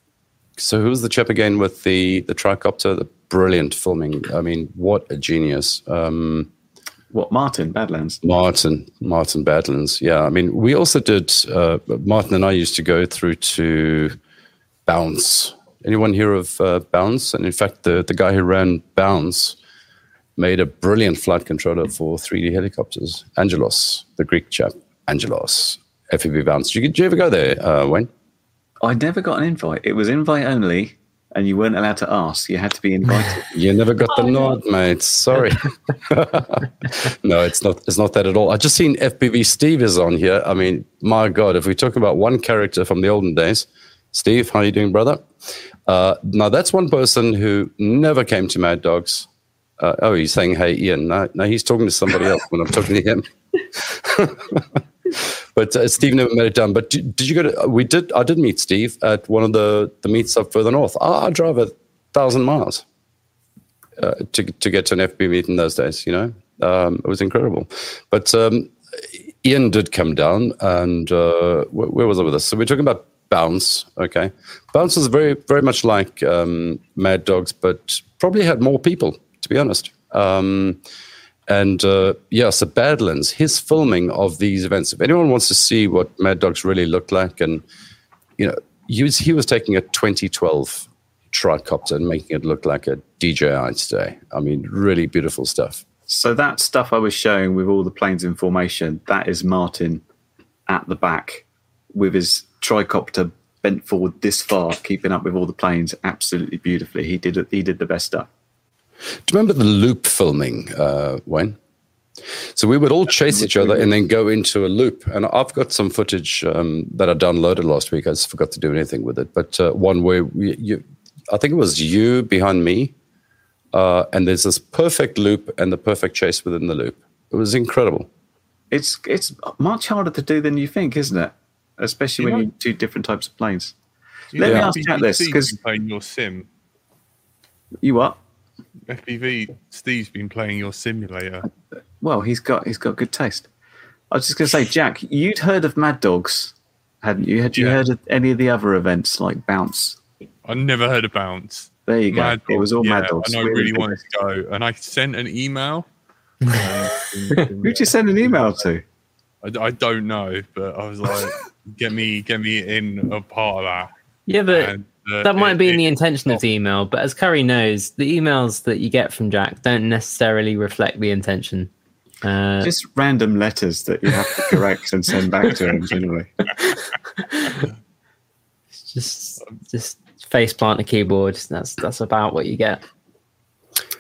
So who was the chap again with the the tricopter? The brilliant filming. I mean, what a genius. Um, what Martin Badlands? Martin, Martin Badlands. Yeah, I mean, we also did. Uh, Martin and I used to go through to Bounce. Anyone hear of uh, Bounce? And in fact, the the guy who ran Bounce made a brilliant flight controller for 3D helicopters. Angelos, the Greek chap, Angelos, FEB Bounce. Did you, did you ever go there, uh, Wayne? I never got an invite. It was invite only, and you weren't allowed to ask. You had to be invited. You never got the nod, mate. Sorry. no, it's not. It's not that at all. I just seen FPV Steve is on here. I mean, my God, if we talk about one character from the olden days, Steve, how you doing, brother? Uh, now that's one person who never came to Mad Dogs. Uh, oh, he's saying, "Hey, Ian." No, no, he's talking to somebody else when I'm talking to him. but uh, Steve never made it down. But did, did you go to? We did. I did meet Steve at one of the the meets up further north. I, I a thousand miles uh, to to get to an FPV meet in those days. You know, um, it was incredible. But um, Ian did come down, and uh, where, where was I with this? So we're talking about Bounce. Okay, Bounce was very very much like um, Mad Dogs, but probably had more people. To be honest. Um, and uh, yeah, so Badlands, his filming of these events. If anyone wants to see what Mad Dogs really looked like, and you know, he was he was taking a 2012 tricopter and making it look like a DJI today. I mean, really beautiful stuff. so that stuff I was showing with all the planes in formation, that is Martin at the back with his tricopter bent forward this far, keeping up with all the planes absolutely beautifully. He did. He did the best stuff. Do you remember the loop filming, uh, Wayne? So we would all chase each other and then go into a loop. And I've got some footage um, that I downloaded last week. I just forgot to do anything with it. But uh, one where we, you, I think it was you behind me, uh, and there's this perfect loop and the perfect chase within the loop. It was incredible. It's it's much harder to do than you think, isn't it? Especially when Yeah. you do different types of planes. Let know me ask Jack this, Steve's 'cause- been playing your sim. You what? FPV. Steve's been playing your simulator. Well, he's got he's got good taste. I was just going to say, Jack, you'd heard of Mad Dogs, hadn't you? Had you Yeah. heard of any of the other events like Bounce? I never heard of Bounce. There you go. Mad it was all Dogs, Mad Dogs. And I Really really wanted to go, and I sent an email. Who'd you send an email to? I, I don't know, but I was like, "Get me, get me in a part of that." Yeah, but And, uh, that might it- be in the intention of the email. But as Curry knows, the emails that you get from Jack don't necessarily reflect the intention. Uh, Just random letters that you have to correct and send back to him generally. just just face plant a keyboard. That's that's about what you get.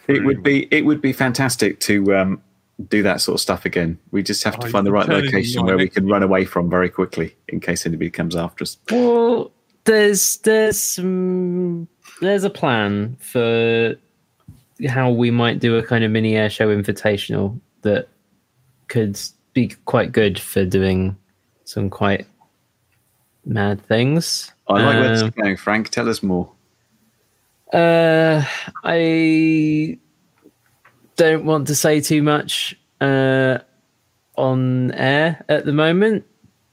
It would be it would be fantastic to um, do that sort of stuff again. We just have to I'm find the right location where we can run away from very quickly in case anybody comes after us. Well, there's there's some, there's a plan for how we might do a kind of mini air show invitational that could be quite good for doing some quite mad things. I like where this Um, is going, Frank. Tell us more. Uh, I don't want to say too much uh, on air at the moment,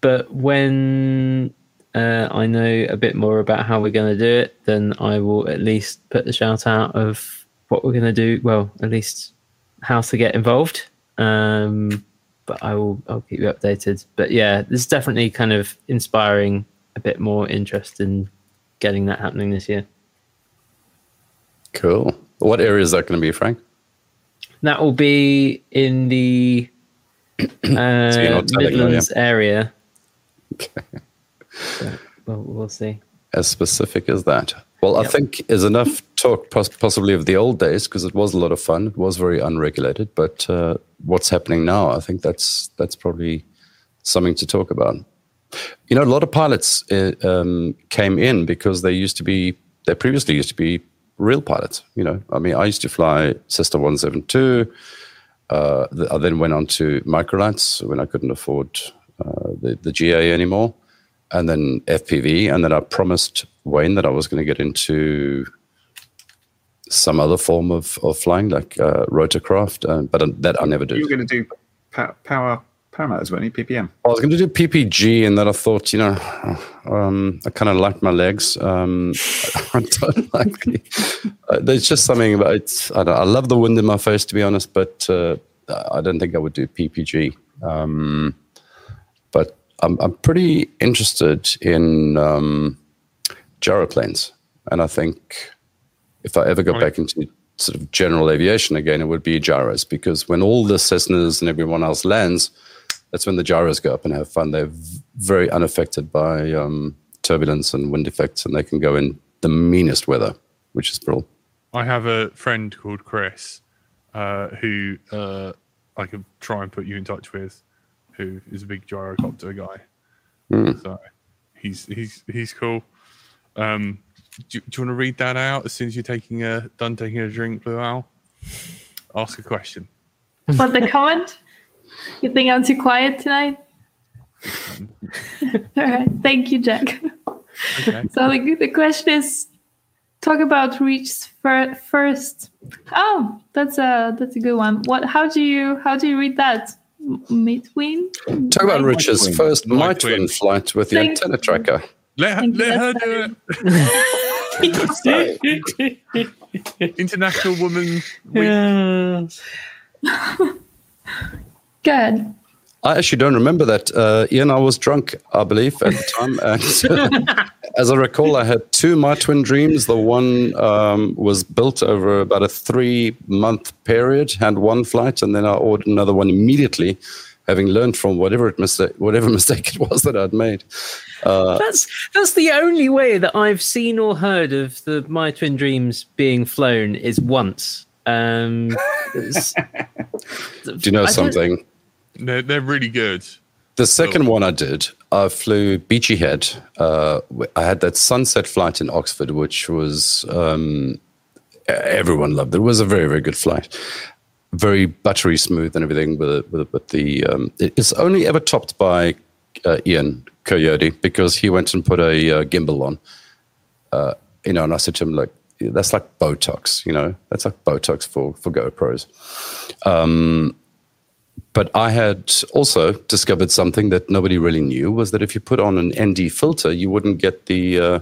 but when uh, I know a bit more about how we're going to do it, then I will at least put the shout out of what we're going to do. Well, at least how to get involved. Um, but I will I'll keep you updated. But yeah, this is definitely kind of inspiring a bit more interest in getting that happening this year. Cool. What area is that going to be, Frank? That will be in the uh, me, Midlands area. Well, we'll see. As specific as that. Well, I think is enough talk pos- possibly of the old days because it was a lot of fun. It was very unregulated, but uh, what's happening now? I think that's that's probably something to talk about. You know, a lot of pilots uh, um, came in because they used to be they previously used to be real pilots. You know, I mean, I used to fly Cessna One Seven Two. Uh, I then went on to microlights when I couldn't afford uh, the, the GA anymore, and then FPV. And then I promised Wayne that I was going to get into some other form of, of flying, like uh, rotorcraft, uh, but that I never did. You were going to do power, power paramotors, weren't you? PPM. I was going to do PPG, and then I thought, you know, um, I kind of like my legs. Um, I don't like. The, uh, there's just something about it. I, don't, I love the wind in my face, to be honest, but uh, I don't think I would do PPG. Um, but I'm, I'm pretty interested in um, gyroplanes, and I think if I ever go Right. back into sort of general aviation again, it would be gyros because when all the Cessnas and everyone else lands, that's when the gyros go up and have fun. They're v- very unaffected by um, turbulence and wind effects, and they can go in the meanest weather, which is brilliant. I have a friend called Chris uh, who uh, I could try and put you in touch with, who is a big gyrocopter guy. Hmm. So he's he's he's cool. Um, do, do you want to read that out as soon as you're taking a done taking a drink, Blue Owl? Ask a question. What the comment? You think I'm too quiet tonight? All right. Thank you, Jack. Okay. So the, the question is, talk about reach first. Oh, that's a that's a good one. What? How do you how do you read that? M- Midwin. Talk about Right. Rich's twin. first My my twin. twin flight with the Thank antenna you. tracker. Let her, let her do it. International Woman Week. Good. I actually don't remember that. Uh, Ian, I was drunk, I believe, at the time. And as I recall, I had two My Twin Dreams. The one um, was built over about a three month period, had one flight, and then I ordered another one immediately, having learned from whatever, it mistake, whatever mistake it was that I'd made. That's that's the only way that I've seen or heard of the My Twin Dreams being flown is once. Um, Do you know I something? They're, they're really good. The second one I did, I flew Beachy Head. Uh, I had that sunset flight in Oxford, which was um, everyone loved it. Was a very very good flight, very buttery smooth and everything. With with, with the um, it's only ever topped by uh, Ian Coyote because he went and put a uh, gimbal on. Uh, you know, and I said to him like, "That's like Botox. You know, that's like Botox for for GoPros." But I had also discovered something that nobody really knew was that if you put on an ND filter, you wouldn't get the uh,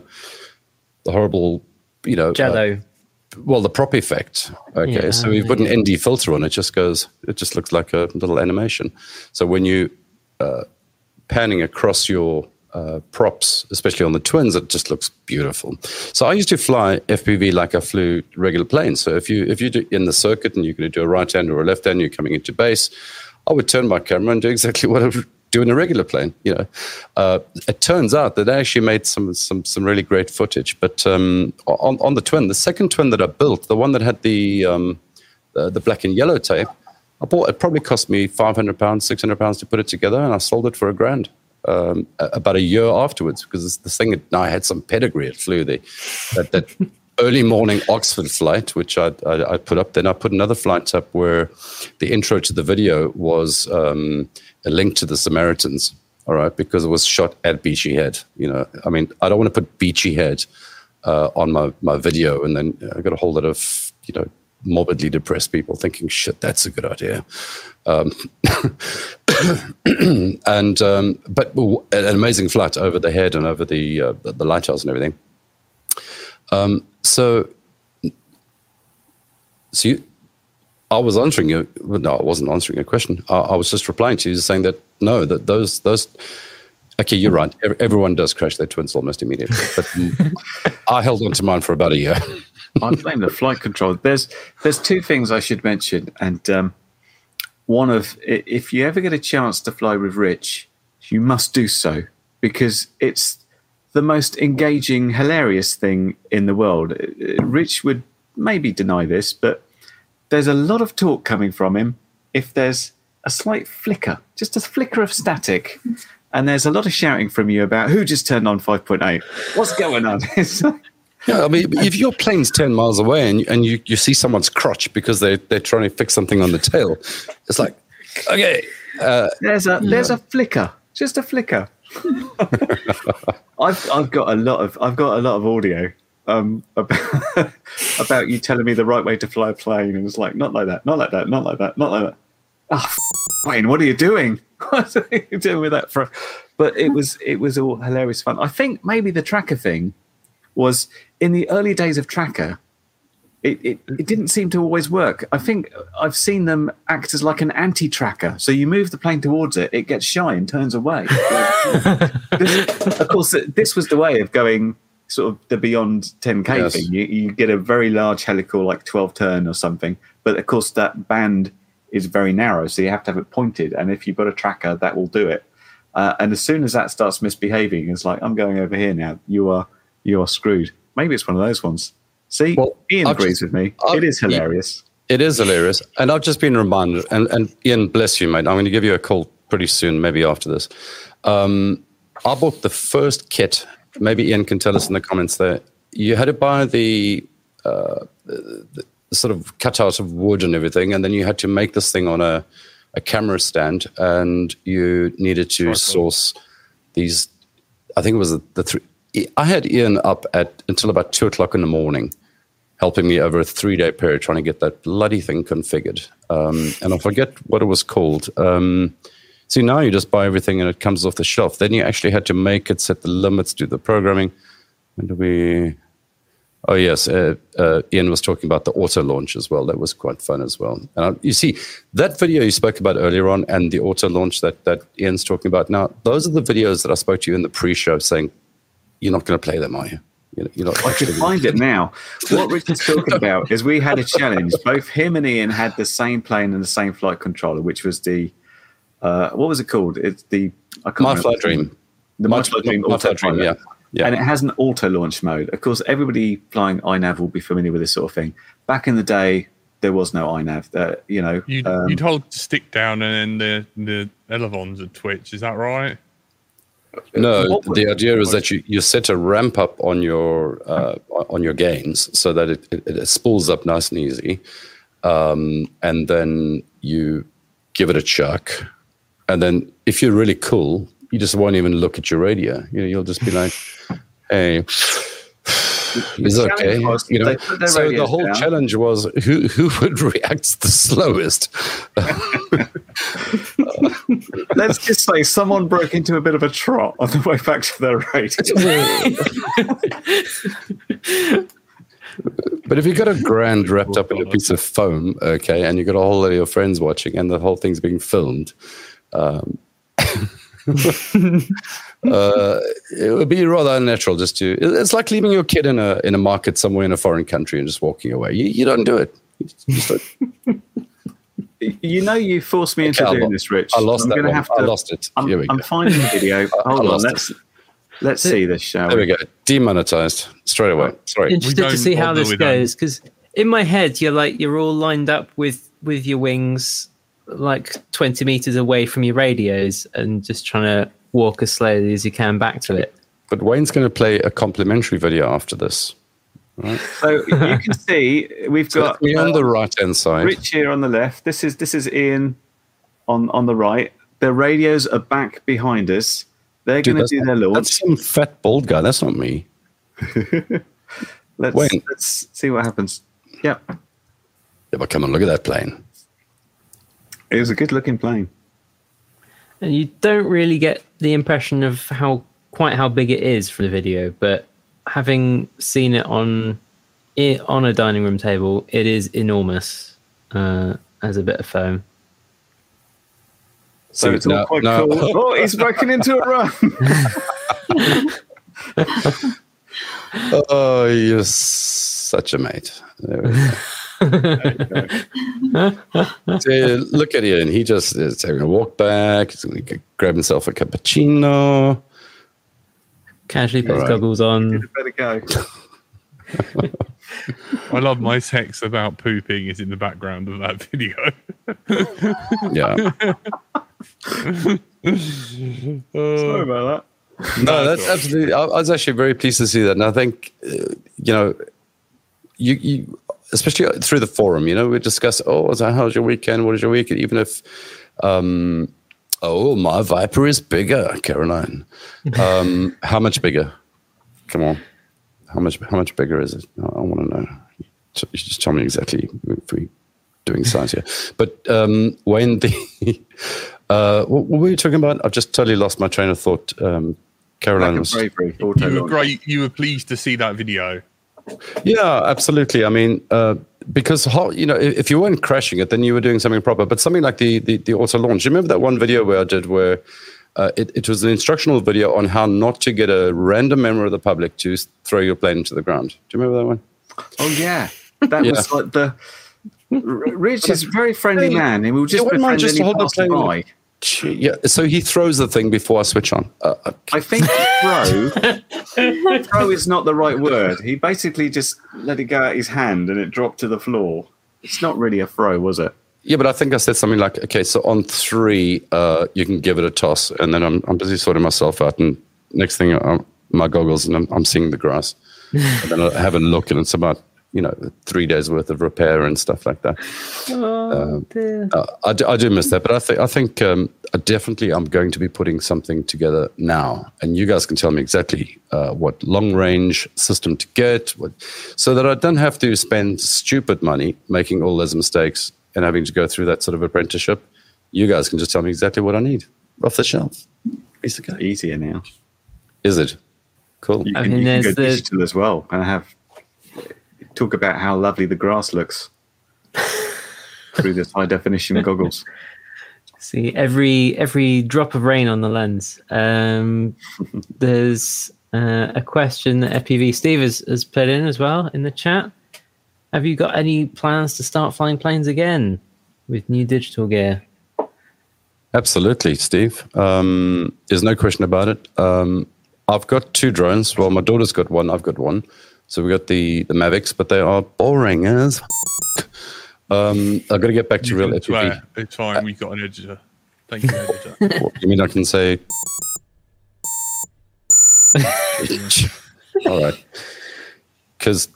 the horrible, you know, uh, well, the prop effect. Okay, Yeah, so you put an ND filter on, it just goes, it just looks like a little animation. So when you uh, panning across your uh, props, especially on the twins, it just looks beautiful. So I used to fly FPV like I flew regular planes. So if you if you do in the circuit and you're going to do a right hand or a left hand, you're coming into base. I would turn my camera and do exactly what I would do in a regular plane. You know, uh, it turns out that I actually made some some some really great footage. But um, on on the twin, the second twin that I built, the one that had the um, the, the black and yellow tape, I bought. It probably cost me five hundred pounds, six hundred pounds to put it together, and I sold it for a grand. Um, about a year afterwards, because this, this thing had, now had some pedigree. It flew the that, that early morning Oxford flight, which I, I, I put up. Then I put another flight up where the intro to the video was um, a link to the Samaritans. All right, because it was shot at Beachy Head. You know, I mean, I don't want to put Beachy Head uh, on my, my video, and then I got a whole lot of you know morbidly depressed people thinking, "Shit, that's a good idea." Um, and um, but an amazing flight over the head and over the uh, the lighthouse and everything. Um, so, so you, I was answering you. No, I wasn't answering your question. I, I was just replying to you, saying that no, that those those. Okay, you're right. Ev- Everyone does crash their twins almost immediately, but I held on to mine for about a year. I blame the flight control. There's there's two things I should mention, and um, one of if you ever get a chance to fly with Rich, you must do so because it's the most engaging, hilarious thing in the world. Uh, Rich would maybe deny this, but there's a lot of talk coming from him. If there's a slight flicker, just a flicker of static, and there's a lot of shouting from you about who just turned on 5.8, what's going on? Yeah, I mean, if your plane's 10 miles away and, and you, you see someone's crotch because they, they're trying to fix something on the tail, it's like, okay. Uh, There's a there's a flicker, just a flicker. I've I've got a lot of I've got a lot of audio um about, about you telling me the right way to fly a plane, and it's like not like that, not like that, not like that, not like that. Ah, f- Wayne, what are you doing? What are you doing with that? For but it was it was all hilarious fun. I think maybe the tracker thing was in the early days of tracker. It, it, it didn't seem to always work. I think I've seen them act as like an anti-tracker. So you move the plane towards it, it gets shy and turns away. This- of course, this was the way of going sort of the beyond 10k Yes. thing. You, you get a very large helical, like 12 turn or something. But of course, that band is very narrow, so you have to have it pointed. And if you've got a tracker, that will do it. Uh, and as soon as that starts misbehaving, it's like I'm going over here now. You are you are screwed. Maybe it's one of those ones. See, Well, Ian I've agrees just- with me. I've- it is hilarious. It is hilarious. And I've just been reminded, and, and Ian, bless you, mate. I'm going to give you a call pretty soon, maybe after this. Um, I bought the first kit. Maybe Ian can tell us in the comments there. You had to buy the, uh, the, the sort of cutout of wood and everything, and then you had to make this thing on a, a camera stand, and you needed to source these. I think it was the, the three. I had Ian up at until about two o'clock in the morning helping me over a three day period trying to get that bloody thing configured. Um, and I forget what it was called. Um, see, now you just buy everything and it comes off the shelf. Then you actually had to make it, set the limits, do the programming. Do we? Oh yes, uh, uh, Ian was talking about the auto launch as well. That was quite fun as well. And I, you see that video you spoke about earlier on, and the auto launch that that Ian's talking about now. Those are the videos that I spoke to you in the pre-show, saying you're not going to play them, are you? You're, you're not. I could find it now. What Richard's talking about is we had a challenge. Both him and Ian had the same plane and the same flight controller, which was the uh, what was it called? It's the I can't My remember. Flight Dream. The MyFlyDream My Flight Dream, yeah. Yeah. And it has an auto launch mode. Of course, everybody flying iNav will be familiar with this sort of thing. Back in the day, there was no iNav. Uh, you know, You um, you'd hold the stick down and then the the elevons would twitch. Is that right? No, the idea is that you, you set a ramp up on your uh, on your gains so that it, it, it spools up nice and easy, um, and then you give it a chuck, and then if you're really cool, you just won't even look at your radio. You know, you'll just be like, "Hey, is okay?" was You know. they put their So the whole down. challenge was who who would react the slowest. let's just say someone broke into a bit of a trot on the way back to their radio. But if you've got a grand wrapped up in a piece of foam, okay, and you've got a whole lot of your friends watching, and the whole thing's being filmed, um, uh, it would be rather unnatural just to. It's like leaving your kid in a in a market somewhere in a foreign country and just walking away. You, you don't do it. You don't- You know, you forced me into Okay, doing lo- this, Rich. I lost I'm that one. have I lost it. I'm, Here we I'm go. finding the video. Hold on, lost let's let's see this, shall There we we? go. Demonetized straight away. Sorry. Interested to see how this goes because in my head you're like you're all lined up with with your wings like 20 meters away from your radios and just trying to walk as slowly as you can back to it. But Wayne's going to play a complimentary video after this. Right. So you can see we've So got me on uh, the right hand side. Rich here on the left. This is this is Ian on on the right. The radios are back behind us. They're going to that's, do their that's some fat bald guy. That's not me. Let's Wayne. let's see what happens. Yeah, Yeah, but come on, look at that plane. it was a good looking plane. And you don't really get the impression of how quite how big it is from the video, but having seen it on it on a dining room table, it is enormous uh, as a bit of foam. So See, it's all quite now- cool. Oh, he's broken into a run. Oh, you're such a mate. There we go. See, look at Ian. He just is having a walk back. He's going to grab himself a cappuccino. Casually puts Alright. goggles on. Better go. I love my text about pooping is in the background of that video. Yeah. Sorry about that. No, that's absolutely. I, I was actually very pleased to see that, and I think uh, you know, you you especially through the forum, you know, we discuss. Oh, so how's your weekend? What is your weekend? Even if, um, oh, my Viper is bigger, Caroline. Um, how much bigger? Come on, how much? How much bigger is it? I, I want to know. You just tell me exactly if we doing science here. But um, when the uh, what, what were you talking about? I've just totally lost my train of thought. Um, Caroline Lack was bravery. You were great. You were pleased to see that video. Yeah, absolutely. I mean, uh, because how, you know, if if you weren't crashing it, then you were doing something proper. But something like the the, the auto launch. You remember that one video where I did where uh, it, it was an instructional video on how not to get a random member of the public to throw your plane into the ground. Do you remember that one? Oh yeah, that Yeah. was like the. Rich is a very friendly man, and we'll just Yeah, befriend just any hold the plane. passerby. Gee, Yeah. So he throws the thing before I switch on. Uh, uh, I think throw. throw is not the right word. He basically just let it go out his hand, and it dropped to the floor. It's not really a throw, was it? Yeah, but I think I said something like, okay, so on three, uh, you can give it a toss, and then I'm I'm busy sorting myself out, and next thing, I'm, my goggles, and I'm, I'm seeing the grass, and then I have a look, and it's about you know three days worth of repair and stuff like that. Oh, dear. Uh, I, do, I do miss that, but I think I think um, I definitely I'm going to be putting something together now, and you guys can tell me exactly uh, what long range system to get, what, so that I don't have to spend stupid money making all those mistakes and having to go through that sort of apprenticeship. You guys can just tell me exactly what I need off the shelf. It's of cake. Easier now. Is it cool? You I can, mean, you can go the- digital as well, and have talk about how lovely the grass looks through this high definition goggles. See every every drop of rain on the lens. Um, there's uh, a question that FPV Steve has, has put in as well in the chat. Have you got any plans to start flying planes again with new digital gear? Absolutely, Steve. Um, there's no question about it. Um, I've got two drones. Well, my daughter's got one. I've got one. So we got the the Mavics, but they are boring as. Um, I've got to get back to You real FPV. swear. It's fine. We've got an editor. Thank you, editor. What, you mean I can say? All right. Because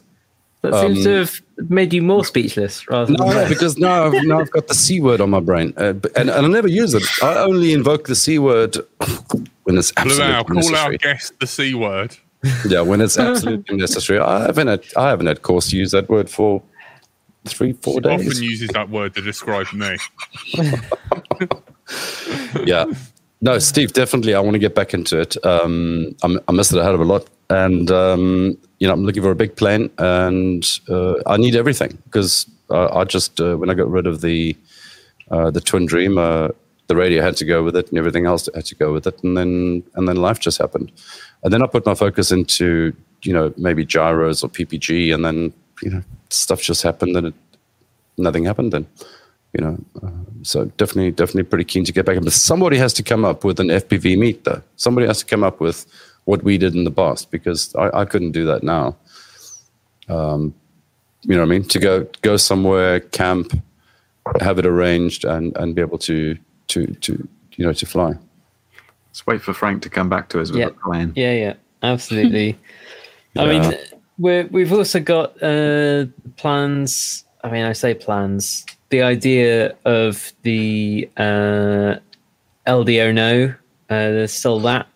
That seems Um, to have made you more speechless rather no, than no, less. because now I've, now I've got the c word on my brain, uh, and, and I never use it. I only invoke the c word when it's Blue absolutely Owl, call necessary. out guess the C word. Yeah, when it's absolutely necessary. I haven't had I haven't had course to use that word for three, four Often days. uses that word to describe me. Yeah. No, Steve, definitely. I want to get back into it. Um, I'm, I missed it a hell of a lot, and um, you know, I'm looking for a big plane, and uh, I need everything because uh, I just uh, when I got rid of the uh, the Twin Dream, uh, the radio had to go with it, and everything else had to go with it, and then and then life just happened, and then I put my focus into you know maybe gyros or PPG, and then you know stuff just happened, and it, nothing happened then. you know. Uh, so definitely, definitely pretty keen to get back. But somebody has to come up with an FPV meet, though. Somebody has to come up with what we did in the past because I, I couldn't do that now. Um, you know what I mean? To go go somewhere, camp, have it arranged, and and be able to to to you know to fly. Let's wait for Frank to come back to us with Yeah. a plan. Yeah, yeah, absolutely. I mean, we're, we've also got uh, plans. I mean, I say plans. The idea of the uh, LDO no, uh, there's still that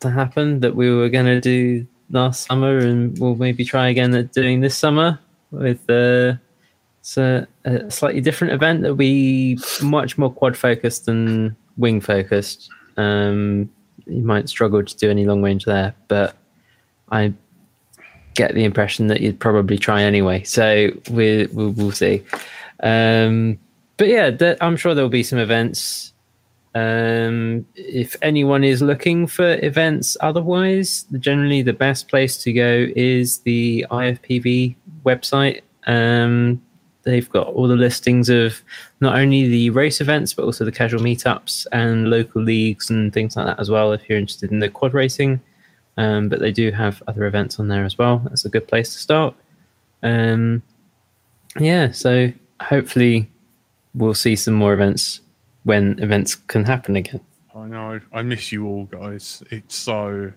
to happen that we were going to do last summer, and we'll maybe try again at doing this summer with uh, it's a, a slightly different event that'll be much more quad focused than wing focused. Um, you might struggle to do any long range there, but I get the impression that you'd probably try anyway. So we we'll, we'll see. Um, but yeah, I'm sure there'll be some events. Um, if anyone is looking for events, otherwise, generally the best place to go is the IFPV website. Um, they've got all the listings of not only the race events but also the casual meetups and local leagues and things like that as well. If you're interested in the quad racing, um, but they do have other events on there as well. That's a good place to start. Um, yeah, so hopefully we'll see some more events when events can happen again. I know. I miss you all, guys. It's so.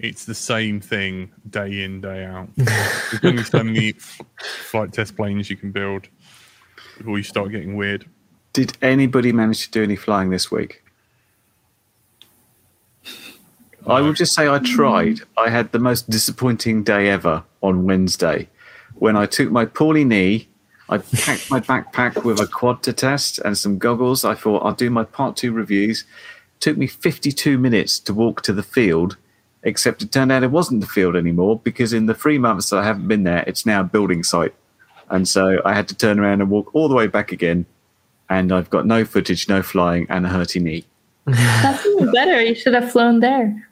It's the same thing day in, day out. There's only so many flight test planes you can build before you start getting weird. Did anybody manage to do any flying this week? I will just say I tried. I had the most disappointing day ever on Wednesday when I took my poorly knee. I packed my backpack with a quad to test and some goggles. I thought I'll do my part two reviews. took me 52 minutes to walk to the field, except it turned out it wasn't the field anymore because in the three months that I haven't been there, it's now a building site. And so I had to turn around and walk all the way back again. And I've got no footage, no flying, and a hurty knee. That's even better. You should have flown there.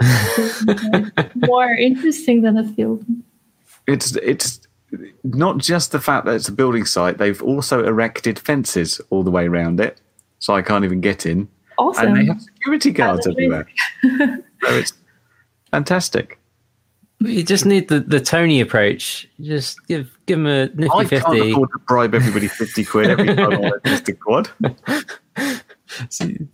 More interesting than a field. It's it's not just the fact that it's a building site; they've also erected fences all the way around it, so I can't even get in. Awesome. And they have security guards everywhere. so it's fantastic. You just need the, the Tony approach. Just give give him a I nifty can't fifty. afford to bribe everybody fifty quid every time I test a quad.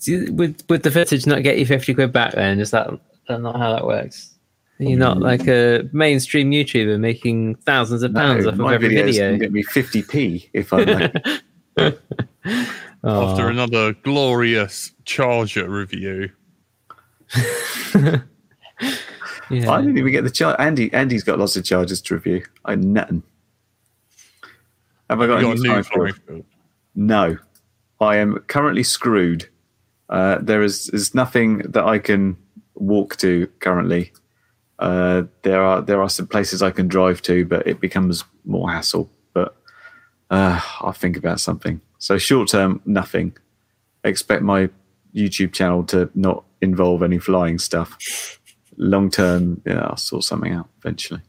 Would would the footage not get you fifty quid back then? Is that that not how that works? You're not mm. like a mainstream YouTuber making thousands of pounds No, off of every videos video. can get me fifty p if I like. After another glorious Charger review. Yeah. I didn't even get the charge. Andy, Andy's got lots of charges to review. I nothing. Have I got, You a got a new new flying flying field? field. No, I am currently screwed. Uh, there is is nothing that I can walk to currently. Uh, there are there are some places I can drive to, but it becomes more hassle. But uh, I'll think about something. So short term, nothing. Expect my YouTube channel to not involve any flying stuff. Long term, yeah, I'll sort something out eventually.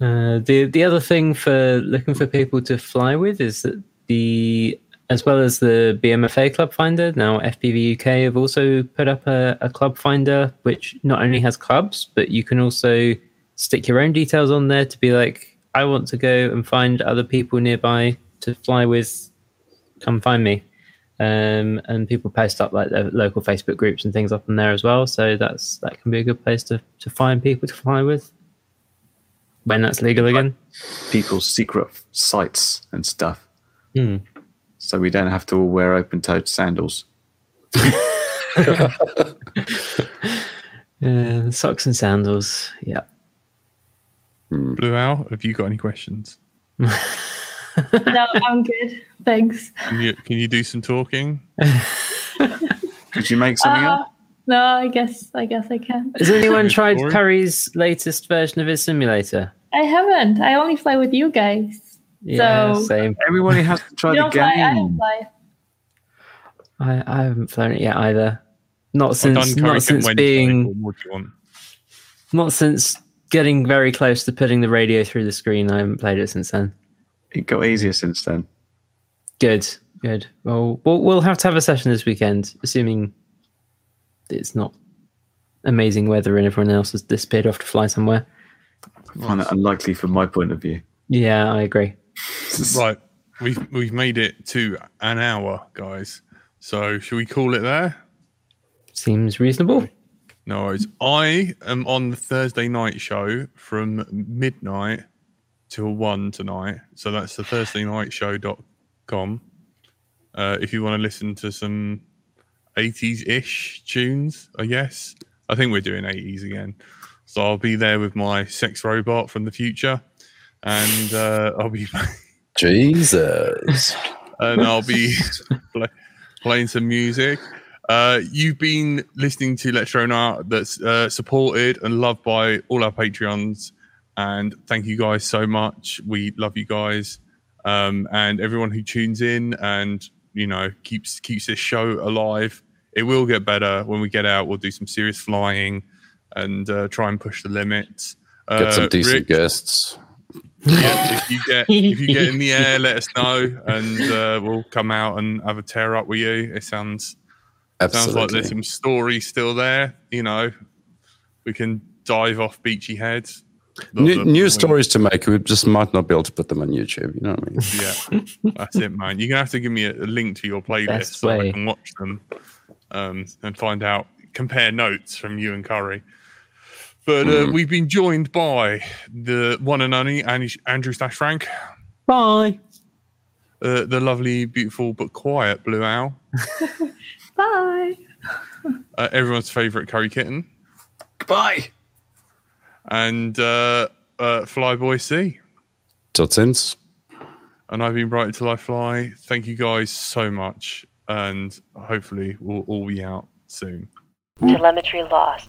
Uh, the the other thing for looking for people to fly with is that the as well as the BMFA Club Finder, now FPV UK have also put up a, a club finder which not only has clubs, but you can also stick your own details on there to be like, I want to go and find other people nearby to fly with. Come find me. Um, and people post up like their local Facebook groups and things up on there as well. So that's that can be a good place to, to find people to fly with when that's legal again. People's secret sites and stuff, Hmm. so we don't have to all wear open-toed sandals. Uh, socks and sandals. Yeah. Blue Owl, have you got any questions? no, I'm good. Thanks. Can you, can you do some talking? Could you make something Uh, up? no, I guess I guess I can. Has anyone tried Boring. Curry's latest version of his simulator? I haven't. I only fly with you guys. Yeah, So- same. Everybody has to try you the don't fly. I don't game. fly. I, I haven't flown it yet either. Not I've since done not since being What more do you want? not since getting very close to putting the radio through the screen. I haven't played it since then. It got easier since then. Good. Good. Well, we'll we'll have to have a session this weekend, assuming it's not amazing weather and everyone else has disappeared off to fly somewhere. I find that unlikely from my point of view. Yeah, I agree. Right, we've we've made it to an hour, guys. So should we call it there? Seems reasonable. No worries. I am on the Thursday night show from midnight till one tonight. So that's the Thursday night show.com. Uh, if you want to listen to some 80s ish tunes, I guess. I think we're doing 80s again. So I'll be there with my sex robot from the future. And uh, I'll be Jesus. and I'll be play, playing some music. Uh, you've been listening to Let's Drone Art that's uh, supported and loved by all our Patreons. And thank you guys so much. We love you guys. Um, and everyone who tunes in and, you know, keeps keeps this show alive. It will get better when we get out. We'll do some serious flying and uh, try and push the limits. Get some Uh, decent Rick, guests. yeah, if you get if you get in the air, let us know, and uh, we'll come out and have a tear up with you. It sounds Absolutely. sounds like there's some story still there. You know, we can dive off beachy heads. The- New, the- new stories to make. We just might not be able to put them on YouTube. You know what I mean? Yeah, that's it, man. You're gonna have to give me a, a link to your playlist Best so I can watch them um, and find out, compare notes from you and Curry. But uh, Mm. we've been joined by the one and only Andrew Stash Frank. Bye. uh, the lovely, beautiful but quiet Blue Owl, Bye. uh, everyone's favorite curry kitten, Goodbye. And uh, uh, Flyboy C. Tot ziens. And I've been bright till I fly. Thank you guys so much, and hopefully we'll all be out soon. Telemetry lost.